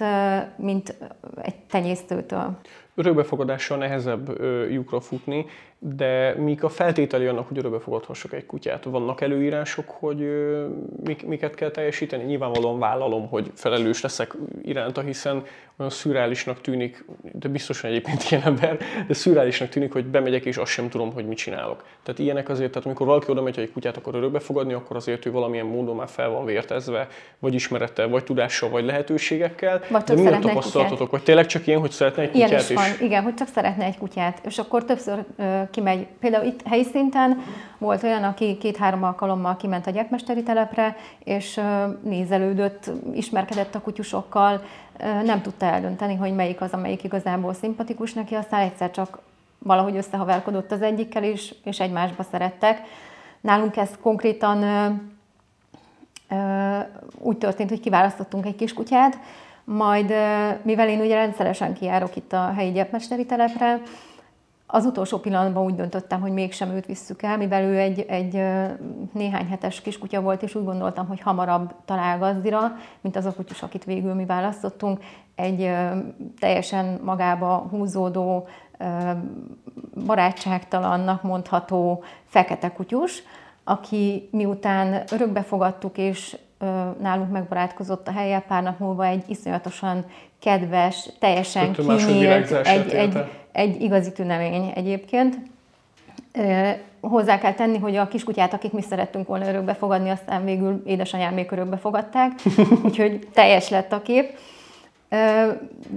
mint egy tenyésztőtől. Örökbefogadással nehezebb lyukra futni, de mik a feltételi annak, hogy örökbe fogadhassak egy kutyát? Vannak előírások, hogy mik, miket kell teljesíteni? Nyilvánvalóan vállalom, hogy felelős leszek iránta, hiszen olyan szürreálisnak tűnik, de biztosan egyébként ilyen ember, de szürreálisnak tűnik, hogy bemegyek és azt sem tudom, hogy mit csinálok. Tehát ilyenek azért, tehát amikor valaki oda megy, hogy egy kutyát akar örökbe fogadni, akkor azért ő valamilyen módon már fel van vértezve, vagy ismerettel, vagy tudással, vagy lehetőségekkel. Vagy de mi a tapasztalatotok? Vagy tényleg csak ilyen, hogy szeretne egy kutyát? Ilyen is van, és... igen, hogy csak szeretne egy kutyát. És akkor többször kimegy. Például itt helyi szinten volt olyan, aki két-három alkalommal kiment a gyekmesteri telepre, és nézelődött, ismerkedett a kutyusokkal, nem tudta eldönteni, hogy melyik az, amelyik igazából szimpatikus neki, aztán egyszer csak valahogy összehaverkodott az egyikkel is, és egymásba szerettek. Nálunk ez konkrétan úgy történt, hogy kiválasztottunk egy kiskutyát, majd mivel én ugye rendszeresen kijárok itt a helyi gyepmesteri telepre, az utolsó pillanatban úgy döntöttem, hogy mégsem őt visszük el, mivel ő egy, egy néhány hetes kiskutya volt, és úgy gondoltam, hogy hamarabb talál gazdira, mint az a kutyus, akit végül mi választottunk. Egy teljesen magába húzódó, barátságtalannak mondható fekete kutyus, aki miután örökbe fogadtuk, és nálunk megbarátkozott a helye, pár nap múlva egy iszonyatosan kedves, teljesen kinyílt, egy, egy, egy igazi tünemény egyébként. Hozzá kell tenni, hogy a kiskutyát, akik mi szerettünk volna örökbe fogadni, aztán végül édesanyám még örökbe fogadták, (laughs) úgyhogy teljes lett a kép.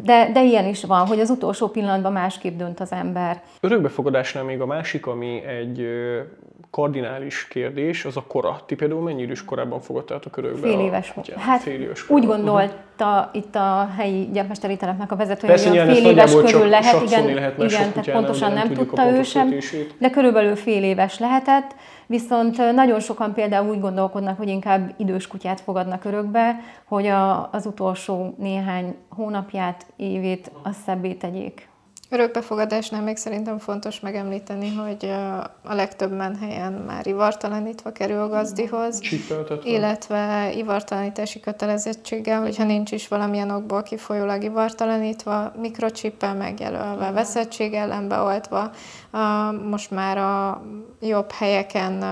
De, de ilyen is van, hogy az utolsó pillanatban másképp dönt az ember. Örökbefogadásnál még a másik, ami egy kardinális kérdés, az a kora. Ti például mennyi idős korában fogadtátok örökbe? Fél éves volt. Hát fél éves úgy gondolta uh-huh. itt a helyi gyermesteri telepnek a vezetője, Persze, hogy fél éves körül lehet, igen, igen tehát pontosan nem, nem tudta ő sem, de körülbelül fél éves lehetett, viszont nagyon sokan például úgy gondolkodnak, hogy inkább idős kutyát fogadnak örökbe, hogy a, az utolsó néhány hónapját, évét azt szebbé tegyék. Örökbefogadásnál még szerintem fontos megemlíteni, hogy a legtöbb menhelyen már ivartalanítva kerül a gazdihoz, illetve ivartalanítási kötelezettséggel, hogyha nincs is valamilyen okból kifolyólag ivartalanítva, mikrocsippel megjelölve, veszettség ellen beoltva, most már a jobb helyeken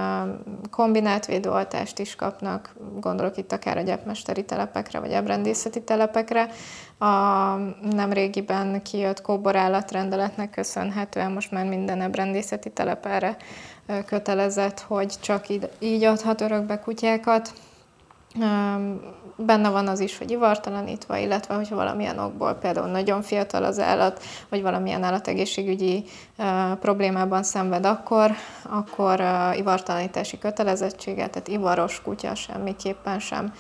kombinált védőoltást is kapnak, gondolok itt akár a gyepmesteri telepekre, vagy ebrendészeti telepekre, a nemrégiben kijött kóbor állatrendeletnek köszönhetően most már minden ebrendészeti telep erre kötelezett, hogy csak így adhat örökbe kutyákat. Benne van az is, hogy ivartalanítva, illetve hogyha valamilyen okból például nagyon fiatal az állat, vagy valamilyen állategészségügyi problémában szenved akkor, akkor ivartalanítási kötelezettséget, tehát ivaros kutya semmiképpen sem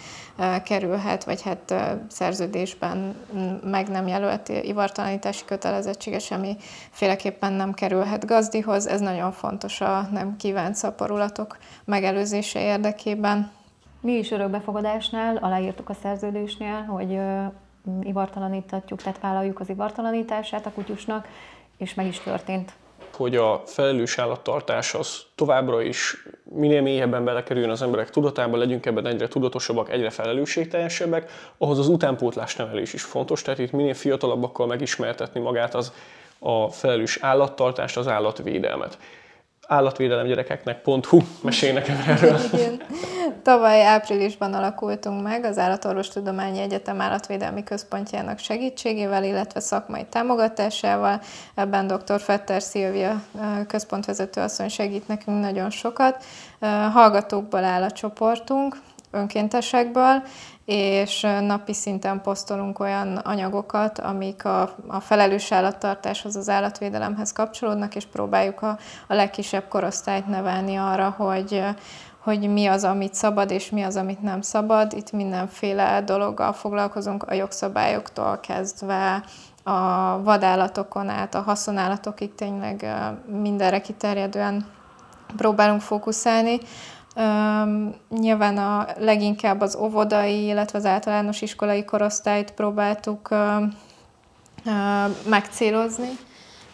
kerülhet, vagy hát szerződésben meg nem jelölt ivartalanítási kötelezettsége semmiféleképpen nem kerülhet gazdihoz. Ez nagyon fontos a nem kívánt szaporulatok megelőzése érdekében. Mi is örökbefogadásnál aláírtuk a szerződésnél, hogy ivartalanítatjuk, tehát vállaljuk az ivartalanítását a kutyusnak, és meg is történt. Hogy a felelős állattartás az továbbra is minél mélyebben belekerüljön az emberek tudatába, legyünk ebben egyre tudatosabbak, egyre felelősségteljesebbek, ahhoz az utánpótlás nevelés is fontos, tehát itt minél fiatalabbakkal megismertetni magát az a felelős állattartást, az állatvédelmet állatvédelemgyerekeknek.hu mesél nekem erről. Igen. Tavaly áprilisban alakultunk meg az Állatorvostudományi Egyetem Állatvédelmi Központjának segítségével, illetve szakmai támogatásával. Ebben dr. Fetter Szilvia központvezető asszony segít nekünk nagyon sokat. Hallgatókból áll a csoportunk, önkéntesekből, és napi szinten posztolunk olyan anyagokat, amik a, a felelős állattartáshoz, az állatvédelemhez kapcsolódnak, és próbáljuk a, a legkisebb korosztályt nevelni arra, hogy, hogy mi az, amit szabad, és mi az, amit nem szabad. Itt mindenféle dologgal foglalkozunk, a jogszabályoktól kezdve, a vadállatokon át, a haszonállatokig tényleg mindenre kiterjedően próbálunk fókuszálni. Um, nyilván a leginkább az óvodai, illetve az általános iskolai korosztályt próbáltuk uh, uh, megcélozni,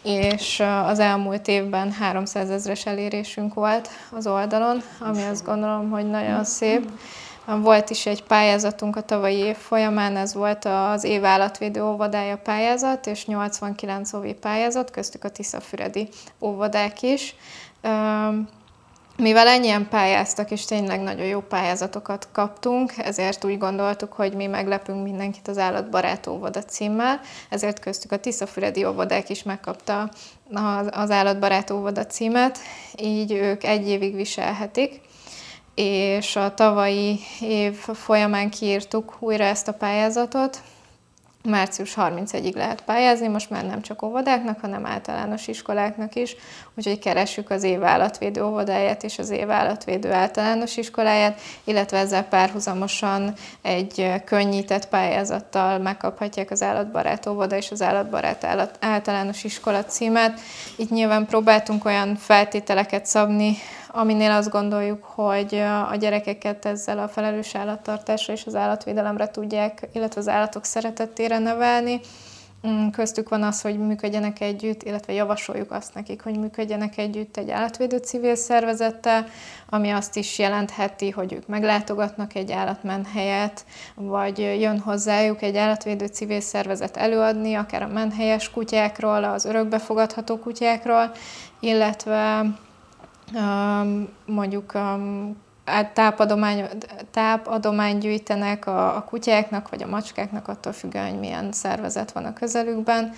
és uh, az elmúlt évben 300 ezres elérésünk volt az oldalon, ami azt gondolom, hogy nagyon szép. Volt is egy pályázatunk a tavalyi év folyamán, ez volt az év állatvédő óvodája pályázat, és 89 óvi pályázat, köztük a Tiszafüredi óvodák is. Mivel ennyien pályáztak, és tényleg nagyon jó pályázatokat kaptunk, ezért úgy gondoltuk, hogy mi meglepünk mindenkit az állatbarát óvoda címmel, ezért köztük a Tiszafüredi óvodák is megkapta az állatbarát óvoda címet, így ők egy évig viselhetik, és a tavalyi év folyamán kiírtuk újra ezt a pályázatot, március 31-ig lehet pályázni, most már nem csak óvodáknak, hanem általános iskoláknak is, úgyhogy keressük az év állatvédő óvodáját és az év állatvédő általános iskoláját, illetve ezzel párhuzamosan egy könnyített pályázattal megkaphatják az állatbarát óvoda és az állatbarát állat, általános iskola címet. Itt nyilván próbáltunk olyan feltételeket szabni, aminél azt gondoljuk, hogy a gyerekeket ezzel a felelős állattartásra és az állatvédelemre tudják, illetve az állatok szeretetére nevelni. Mm, köztük van az, hogy működjenek együtt, illetve javasoljuk azt nekik, hogy működjenek együtt egy állatvédő civil szervezettel, ami azt is jelentheti, hogy ők meglátogatnak egy állatmenhelyet, vagy jön hozzájuk egy állatvédő civil szervezet előadni, akár a menhelyes kutyákról, az örökbefogadható kutyákról, illetve mondjuk tápadomány, tápadomány gyűjtenek a, a kutyáknak vagy a macskáknak, attól függően, hogy milyen szervezet van a közelükben,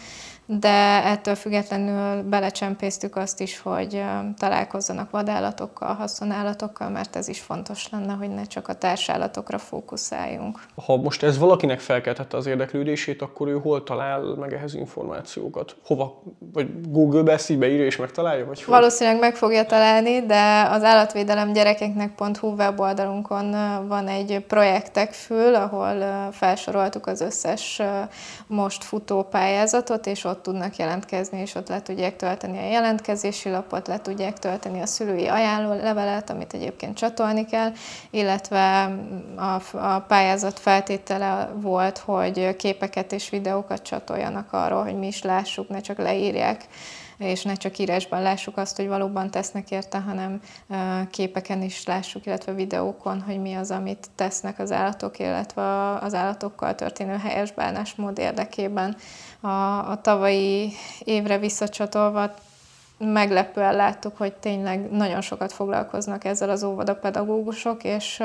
de ettől függetlenül belecsempésztük azt is, hogy találkozzanak vadállatokkal, haszonállatokkal, mert ez is fontos lenne, hogy ne csak a társállatokra fókuszáljunk. Ha most ez valakinek felkeltette az érdeklődését, akkor ő hol talál meg ehhez információkat? Hova? Vagy Google-be ezt így beírja és megtalálja? Vagy Valószínűleg meg fogja találni, de az állatvédelem gyerekeknek kutya.hu weboldalunkon van egy projektek fül, ahol felsoroltuk az összes most futó pályázatot, és ott tudnak jelentkezni, és ott le tudják tölteni a jelentkezési lapot, le tudják tölteni a szülői ajánlólevelet, amit egyébként csatolni kell, illetve a, a pályázat feltétele volt, hogy képeket és videókat csatoljanak arról, hogy mi is lássuk, ne csak leírják és ne csak írásban lássuk azt, hogy valóban tesznek érte, hanem képeken is lássuk, illetve videókon, hogy mi az, amit tesznek az állatok, illetve az állatokkal történő helyes bánásmód érdekében. A, a tavalyi évre visszacsatolva meglepően láttuk, hogy tényleg nagyon sokat foglalkoznak ezzel az óvodapedagógusok, és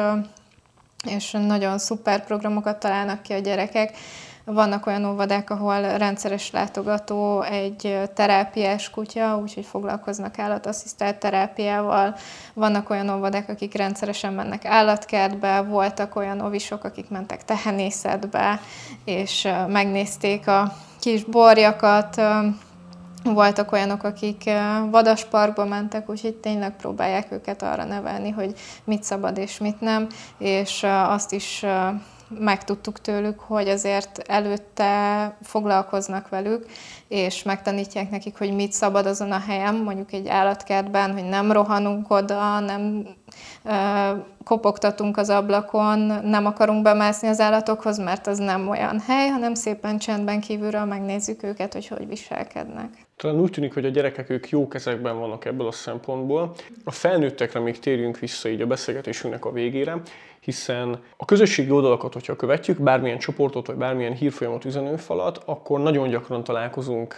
és nagyon szuper programokat találnak ki a gyerekek. Vannak olyan óvodák, ahol rendszeres látogató egy terápiás kutya, úgyhogy foglalkoznak állatasszisztált terápiával. Vannak olyan óvodák, akik rendszeresen mennek állatkertbe, voltak olyan ovisok, akik mentek tehenészetbe, és megnézték a kis borjakat, voltak olyanok, akik vadasparkba mentek, úgyhogy tényleg próbálják őket arra nevelni, hogy mit szabad és mit nem, és azt is megtudtuk tőlük, hogy azért előtte foglalkoznak velük, és megtanítják nekik, hogy mit szabad azon a helyen, mondjuk egy állatkertben, hogy nem rohanunk oda, nem kopogtatunk az ablakon, nem akarunk bemászni az állatokhoz, mert az nem olyan hely, hanem szépen csendben kívülről megnézzük őket, hogy hogy viselkednek. Talán úgy tűnik, hogy a gyerekek ők jó kezekben vannak ebből a szempontból. A felnőttekre még térjünk vissza így a beszélgetésünknek a végére, hiszen a közösségi oldalakat, hogyha követjük, bármilyen csoportot, vagy bármilyen hírfolyamat üzenőfalat, akkor nagyon gyakran találkozunk,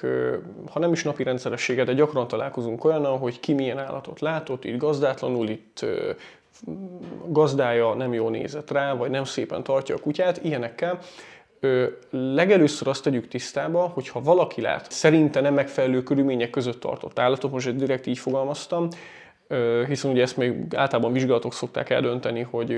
ha nem is napi rendszerességet, de gyakran találkozunk olyannal, hogy ki milyen állatot látott, itt gazdátlanul, itt gazdája nem jól nézett rá, vagy nem szépen tartja a kutyát, ilyenekkel. Ö, legelőször azt tegyük tisztába, hogy ha valaki lát szerinte nem megfelelő körülmények között tartott állatot, most direkt így fogalmaztam, hiszen ugye ezt még általában vizsgálatok szokták eldönteni, hogy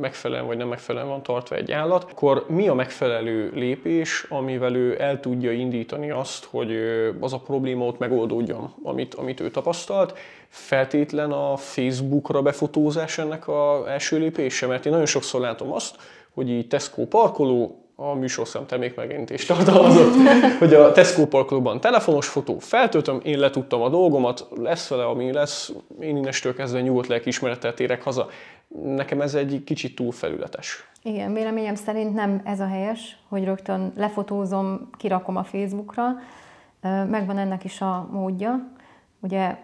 megfelelően vagy nem megfelelően van tartva egy állat, akkor mi a megfelelő lépés, amivel ő el tudja indítani azt, hogy az a probléma ott megoldódjon, amit, amit ő tapasztalt. Feltétlen a Facebookra befotózás ennek a első lépése, mert én nagyon sokszor látom azt, hogy így Tesco parkoló, a műsorszám termékmegjelentést tartalmazott, (laughs) hogy a Tesco parkolóban telefonos fotó, feltöltöm, én letudtam a dolgomat, lesz vele, ami lesz, én innestől kezdve nyugodt lelkiismerettel térek haza. Nekem ez egy kicsit túl felületes. Igen, véleményem szerint nem ez a helyes, hogy rögtön lefotózom, kirakom a Facebookra. Megvan ennek is a módja. Ugye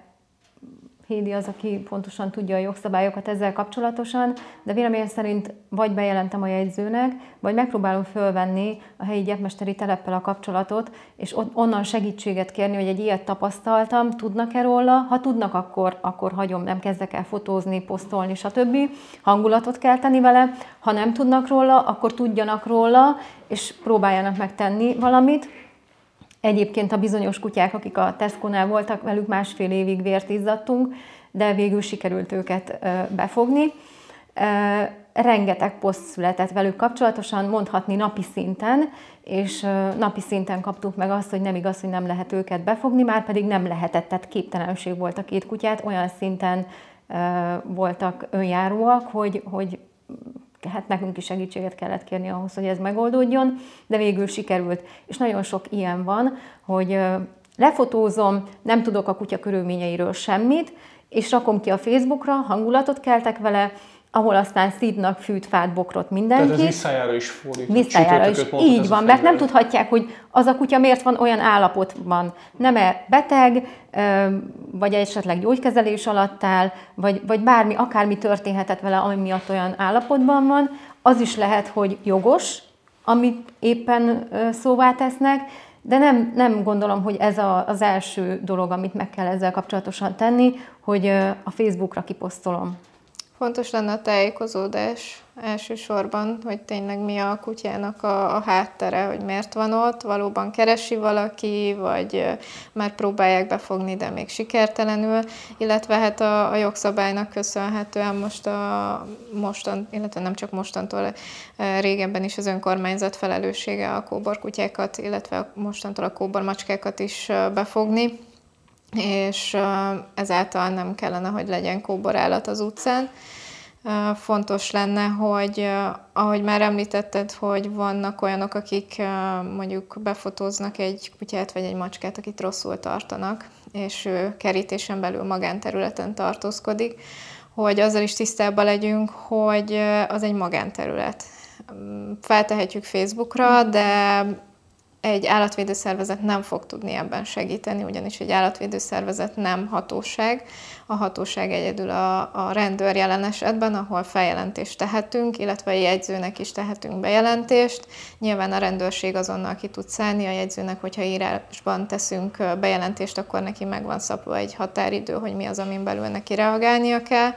Hédi az, aki pontosan tudja a jogszabályokat ezzel kapcsolatosan, de véleményem szerint vagy bejelentem a jegyzőnek, vagy megpróbálom fölvenni a helyi gyepmesteri teleppel a kapcsolatot, és onnan segítséget kérni, hogy egy ilyet tapasztaltam, tudnak-e róla, ha tudnak, akkor, akkor hagyom, nem kezdek el fotózni, posztolni, stb. Hangulatot kell tenni vele, ha nem tudnak róla, akkor tudjanak róla, és próbáljanak megtenni valamit, Egyébként a bizonyos kutyák, akik a Tesco-nál voltak, velük másfél évig vért izzadtunk, de végül sikerült őket befogni. Rengeteg poszt született velük kapcsolatosan, mondhatni napi szinten, és napi szinten kaptuk meg azt, hogy nem igaz, hogy nem lehet őket befogni, már pedig nem lehetett, tehát képtelenség volt a két kutyát, olyan szinten voltak önjáróak, hogy, hogy hát nekünk is segítséget kellett kérni ahhoz, hogy ez megoldódjon, de végül sikerült. És nagyon sok ilyen van, hogy lefotózom, nem tudok a kutya körülményeiről semmit, és rakom ki a Facebookra, hangulatot keltek vele, ahol aztán szídnak fűt, fát, bokrot mindenki. Tehát ez visszájára is fordít. Visszájára is, így van, mert nem tudhatják, hogy az a kutya miért van olyan állapotban. Nem-e beteg, vagy esetleg gyógykezelés alatt áll, vagy, vagy bármi, akármi történhetett vele, ami miatt olyan állapotban van. Az is lehet, hogy jogos, amit éppen szóvá tesznek, de nem, nem gondolom, hogy ez a, az első dolog, amit meg kell ezzel kapcsolatosan tenni, hogy a Facebookra kiposztolom. Fontos lenne a tájékozódás elsősorban, hogy tényleg mi a kutyának a, a háttere, hogy miért van ott, valóban keresi valaki, vagy már próbálják befogni, de még sikertelenül, illetve hát a, a jogszabálynak köszönhetően most a mostan, illetve nem csak mostantól, régebben is az önkormányzat felelőssége a kóborkutyákat, illetve mostantól a kóbormacskákat is befogni és ezáltal nem kellene, hogy legyen kóborállat az utcán. fontos lenne, hogy ahogy már említetted, hogy vannak olyanok, akik mondjuk befotóznak egy kutyát vagy egy macskát, akit rosszul tartanak, és ő kerítésen belül magánterületen tartózkodik, hogy azzal is tisztában legyünk, hogy az egy magánterület. Feltehetjük Facebookra, de egy állatvédőszervezet nem fog tudni ebben segíteni, ugyanis egy állatvédőszervezet nem hatóság. A hatóság egyedül a, a rendőr jelen esetben, ahol feljelentést tehetünk, illetve a jegyzőnek is tehetünk bejelentést. Nyilván a rendőrség azonnal ki tud szállni a jegyzőnek, hogyha írásban teszünk bejelentést, akkor neki megvan szabva egy határidő, hogy mi az, amin belül neki reagálnia kell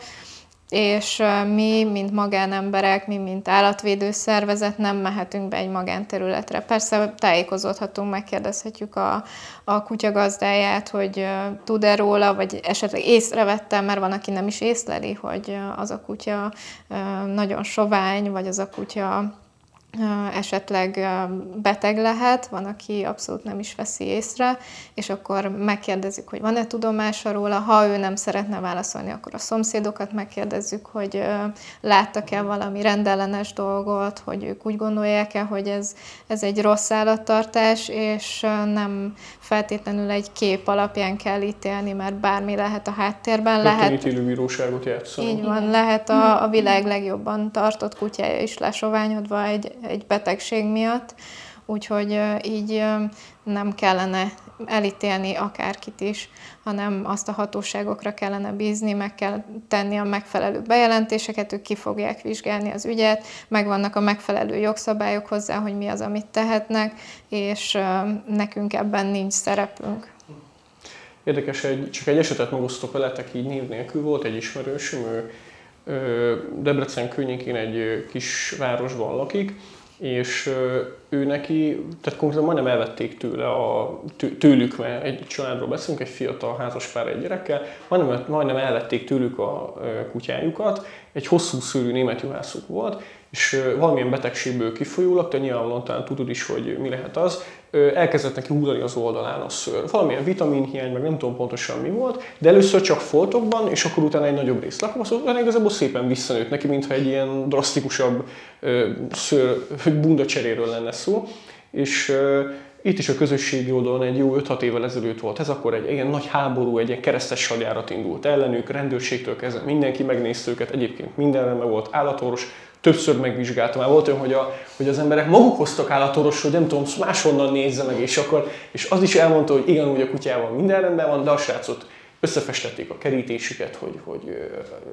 és mi, mint magánemberek, mi, mint állatvédő szervezet nem mehetünk be egy magánterületre. Persze tájékozódhatunk, megkérdezhetjük a, a kutya gazdáját, hogy tud-e róla, vagy esetleg észrevettem, mert van, aki nem is észleli, hogy az a kutya nagyon sovány, vagy az a kutya esetleg beteg lehet, van, aki abszolút nem is veszi észre, és akkor megkérdezzük, hogy van-e tudomása róla. Ha ő nem szeretne válaszolni, akkor a szomszédokat megkérdezzük, hogy láttak-e valami rendellenes dolgot, hogy ők úgy gondolják-e, hogy ez, ez egy rossz állattartás, és nem feltétlenül egy kép alapján kell ítélni, mert bármi lehet a háttérben. Lehet bíróságot játszani. Így van, lehet a, a világ legjobban tartott kutyája is lesoványodva egy, egy betegség miatt, úgyhogy így nem kellene elítélni akárkit is, hanem azt a hatóságokra kellene bízni, meg kell tenni a megfelelő bejelentéseket, ők ki fogják vizsgálni az ügyet, megvannak a megfelelő jogszabályok hozzá, hogy mi az, amit tehetnek, és nekünk ebben nincs szerepünk. Érdekes, egy, csak egy esetet megosztok veletek így név nélkül. Volt egy ismerősöm, ő Debrecen környékén egy kis városban lakik, és ő neki, tehát konkrétan majdnem elvették tőle a, tőlük, mert egy családról beszélünk, egy fiatal házaspár egy gyerekkel, majdnem, majdnem elvették tőlük a kutyájukat, egy hosszú szőrű német juhászuk volt, és valamilyen betegségből kifolyólag, te nyilvánvalóan talán tudod is, hogy mi lehet az, elkezdett neki húdani az oldalán a szőr. Valamilyen vitaminhiány, meg nem tudom pontosan mi volt, de először csak foltokban, és akkor utána egy nagyobb részt lakva, szóval igazából szépen visszanőtt neki, mintha egy ilyen drasztikusabb szőr, (laughs) bunda cseréről lenne szó. És itt is a közösségi oldalon egy jó 5-6 évvel ezelőtt volt ez, akkor egy ilyen nagy háború, egy ilyen keresztes hadjárat indult ellenük, rendőrségtől kezdve mindenki megnézte őket, egyébként mindenre meg volt állatorvos, többször megvizsgáltam. Már volt olyan, hogy, a, hogy az emberek maguk hoztak állatorvos, hogy nem tudom, máshonnan nézze meg, és akkor, és az is elmondta, hogy igen, hogy a kutyával minden rendben van, de a srácot összefestették a kerítésüket, hogy, hogy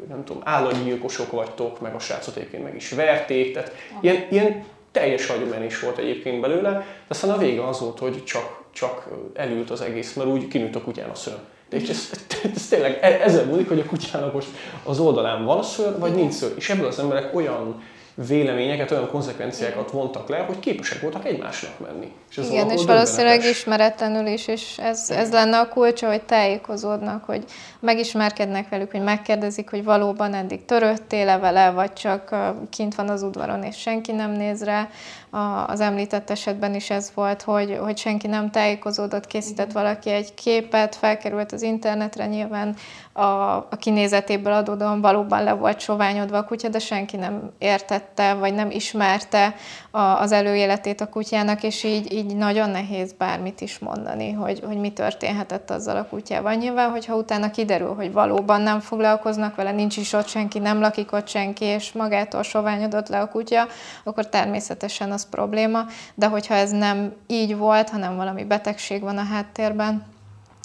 nem tudom, állatgyilkosok vagytok, meg a srácot egyébként meg is verték, tehát ilyen, ilyen teljes agymenés volt egyébként belőle, de aztán a vége az volt, hogy csak, csak elült az egész, mert úgy kinőtt a kutyán a szörny. De és ez, ez tényleg e- ezzel múlik, hogy a kutyának most az oldalán van szőr, vagy nincs szőr. És ebből az emberek olyan véleményeket, olyan konzekvenciákat vontak le, hogy képesek voltak egymásnak menni. És ez Igen, és valószínűleg ismeretlenül is, és ez, ez lenne a kulcsa, hogy tájékozódnak, hogy megismerkednek velük, hogy megkérdezik, hogy valóban eddig töröttél-e vele, vagy csak kint van az udvaron, és senki nem néz rá. Az említett esetben is ez volt, hogy, hogy senki nem tájékozódott, készített valaki egy képet, felkerült az internetre, nyilván a, a kinézetéből adódóan valóban le volt soványodva a kutya, de senki nem értette, vagy nem ismerte a, az előéletét a kutyának, és így, így nagyon nehéz bármit is mondani, hogy, hogy mi történhetett azzal a kutyával. Nyilván, hogyha utána kiderül, hogy valóban nem foglalkoznak vele, nincs is ott senki, nem lakik ott senki, és magától soványodott le a kutya, akkor természetesen az probléma, de hogyha ez nem így volt, hanem valami betegség van a háttérben,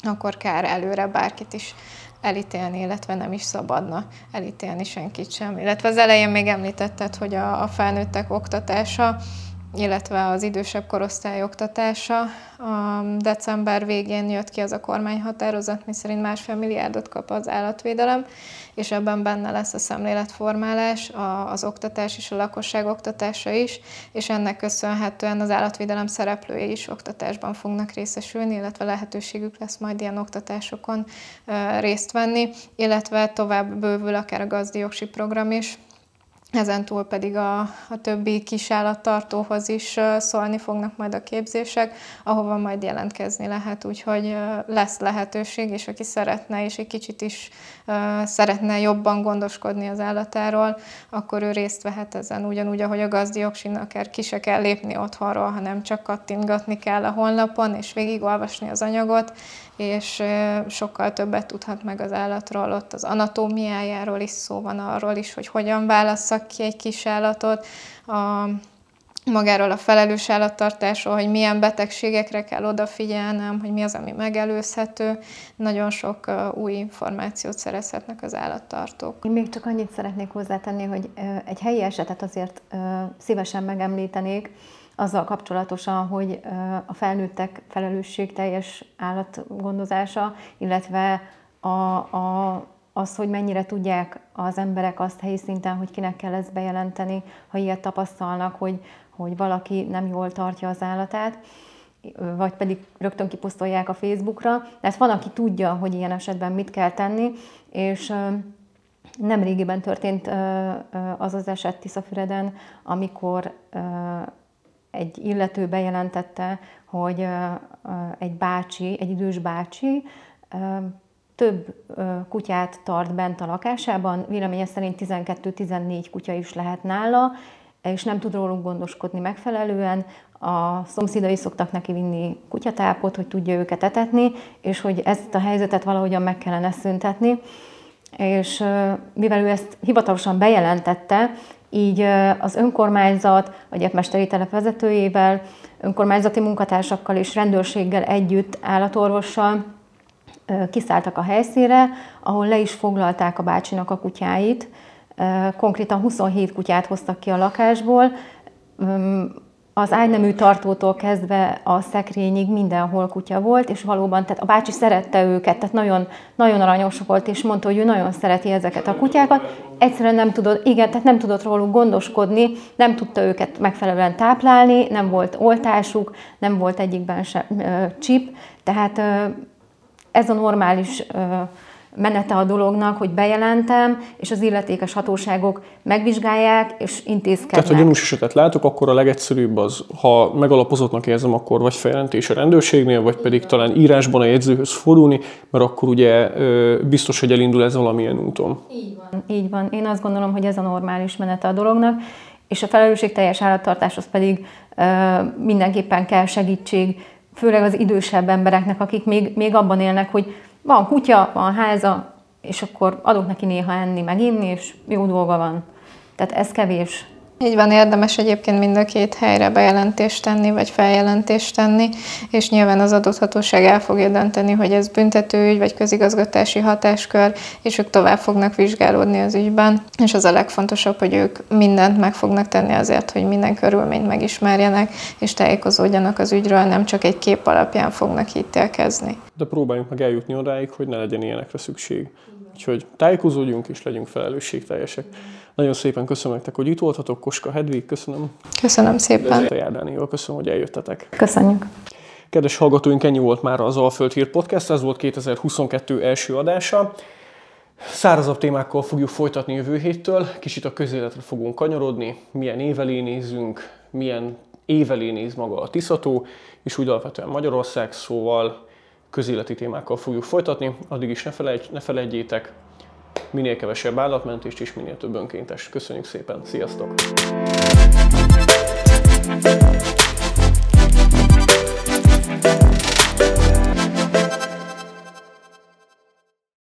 akkor kár előre bárkit is elítélni, illetve nem is szabadna elítélni senkit sem. Illetve az elején még említetted, hogy a, a felnőttek oktatása, illetve az idősebb korosztály oktatása. A december végén jött ki az a kormányhatározat, mi szerint másfél milliárdot kap az állatvédelem, és ebben benne lesz a szemléletformálás, az oktatás és a lakosság oktatása is, és ennek köszönhetően az állatvédelem szereplői is oktatásban fognak részesülni, illetve lehetőségük lesz majd ilyen oktatásokon részt venni, illetve tovább bővül akár a gazdi program is, ezen túl pedig a, a többi kisállattartóhoz is szólni fognak majd a képzések, ahova majd jelentkezni lehet, úgyhogy lesz lehetőség, és aki szeretne, és egy kicsit is szeretne jobban gondoskodni az állatáról, akkor ő részt vehet ezen, ugyanúgy, ahogy a gazdioksinnak akár ki se kell lépni otthonról, hanem csak kattintgatni kell a honlapon, és végigolvasni az anyagot, és sokkal többet tudhat meg az állatról, ott az anatómiájáról is szó van arról is, hogy hogyan válasszak ki egy kis állatot, a, magáról a felelős állattartásról, hogy milyen betegségekre kell odafigyelnem, hogy mi az, ami megelőzhető. Nagyon sok új információt szerezhetnek az állattartók. Én még csak annyit szeretnék hozzátenni, hogy egy helyi esetet azért szívesen megemlítenék, azzal kapcsolatosan, hogy a felnőttek felelősségteljes állatgondozása, illetve a, a, az, hogy mennyire tudják az emberek azt helyi szinten, hogy kinek kell ezt bejelenteni, ha ilyet tapasztalnak, hogy, hogy valaki nem jól tartja az állatát, vagy pedig rögtön kiposztolják a Facebookra. Tehát van, aki tudja, hogy ilyen esetben mit kell tenni, és nem régiben történt az az eset Tiszafüreden, amikor egy illető bejelentette, hogy egy bácsi, egy idős bácsi több kutyát tart bent a lakásában, véleménye szerint 12-14 kutya is lehet nála, és nem tud róluk gondoskodni megfelelően. A szomszédai szoktak neki vinni kutyatápot, hogy tudja őket etetni, és hogy ezt a helyzetet valahogyan meg kellene szüntetni. És mivel ő ezt hivatalosan bejelentette, így az önkormányzat, a gyepmesteri telep vezetőjével, önkormányzati munkatársakkal és rendőrséggel együtt állatorvossal kiszálltak a helyszínre, ahol le is foglalták a bácsinak a kutyáit. Konkrétan 27 kutyát hoztak ki a lakásból, az ágynemű tartótól kezdve a szekrényig mindenhol kutya volt, és valóban, tehát a bácsi szerette őket, tehát nagyon, nagyon aranyos volt, és mondta, hogy ő nagyon szereti ezeket a kutyákat. Egyszerűen nem tudott, igen, tehát nem tudott róluk gondoskodni, nem tudta őket megfelelően táplálni, nem volt oltásuk, nem volt egyikben sem csip, tehát ez a normális menete a dolognak, hogy bejelentem, és az illetékes hatóságok megvizsgálják, és intézkednek. Tehát, ha gyanús esetet látok, akkor a legegyszerűbb az, ha megalapozottnak érzem, akkor vagy feljelentés a rendőrségnél, vagy pedig talán írásban a jegyzőhöz fordulni, mert akkor ugye biztos, hogy elindul ez valamilyen úton. Így van. Így van. Én azt gondolom, hogy ez a normális menete a dolognak, és a felelősségteljes állattartáshoz pedig mindenképpen kell segítség, főleg az idősebb embereknek, akik még, még abban élnek, hogy van kutya, van háza, és akkor adok neki néha enni, meg inni, és jó dolga van. Tehát ez kevés. Így van, érdemes egyébként mind a két helyre bejelentést tenni, vagy feljelentést tenni, és nyilván az adott hatóság el fogja dönteni, hogy ez büntetőügy, vagy közigazgatási hatáskör, és ők tovább fognak vizsgálódni az ügyben. És az a legfontosabb, hogy ők mindent meg fognak tenni azért, hogy minden körülményt megismerjenek, és tájékozódjanak az ügyről, nem csak egy kép alapján fognak ítélkezni. De próbáljunk meg eljutni odáig, hogy ne legyen ilyenekre szükség. Úgyhogy tájékozódjunk és legyünk felelősségteljesek. Nagyon szépen köszönöm nektek, hogy itt voltatok. Koska Hedvig, köszönöm. Köszönöm szépen. Járdánival köszönöm, hogy eljöttetek. Köszönjük. Kedves hallgatóink, ennyi volt már az Alföld Hír Podcast, ez volt 2022 első adása. Szárazabb témákkal fogjuk folytatni jövő héttől, kicsit a közéletre fogunk kanyarodni, milyen évelé nézünk, milyen évelé néz maga a Tiszató, és úgy alapvetően Magyarország, szóval közéleti témákkal fogjuk folytatni. Addig is ne, felejt, ne felejtjétek, minél kevesebb állatmentést és minél több önkéntes. Köszönjük szépen, sziasztok!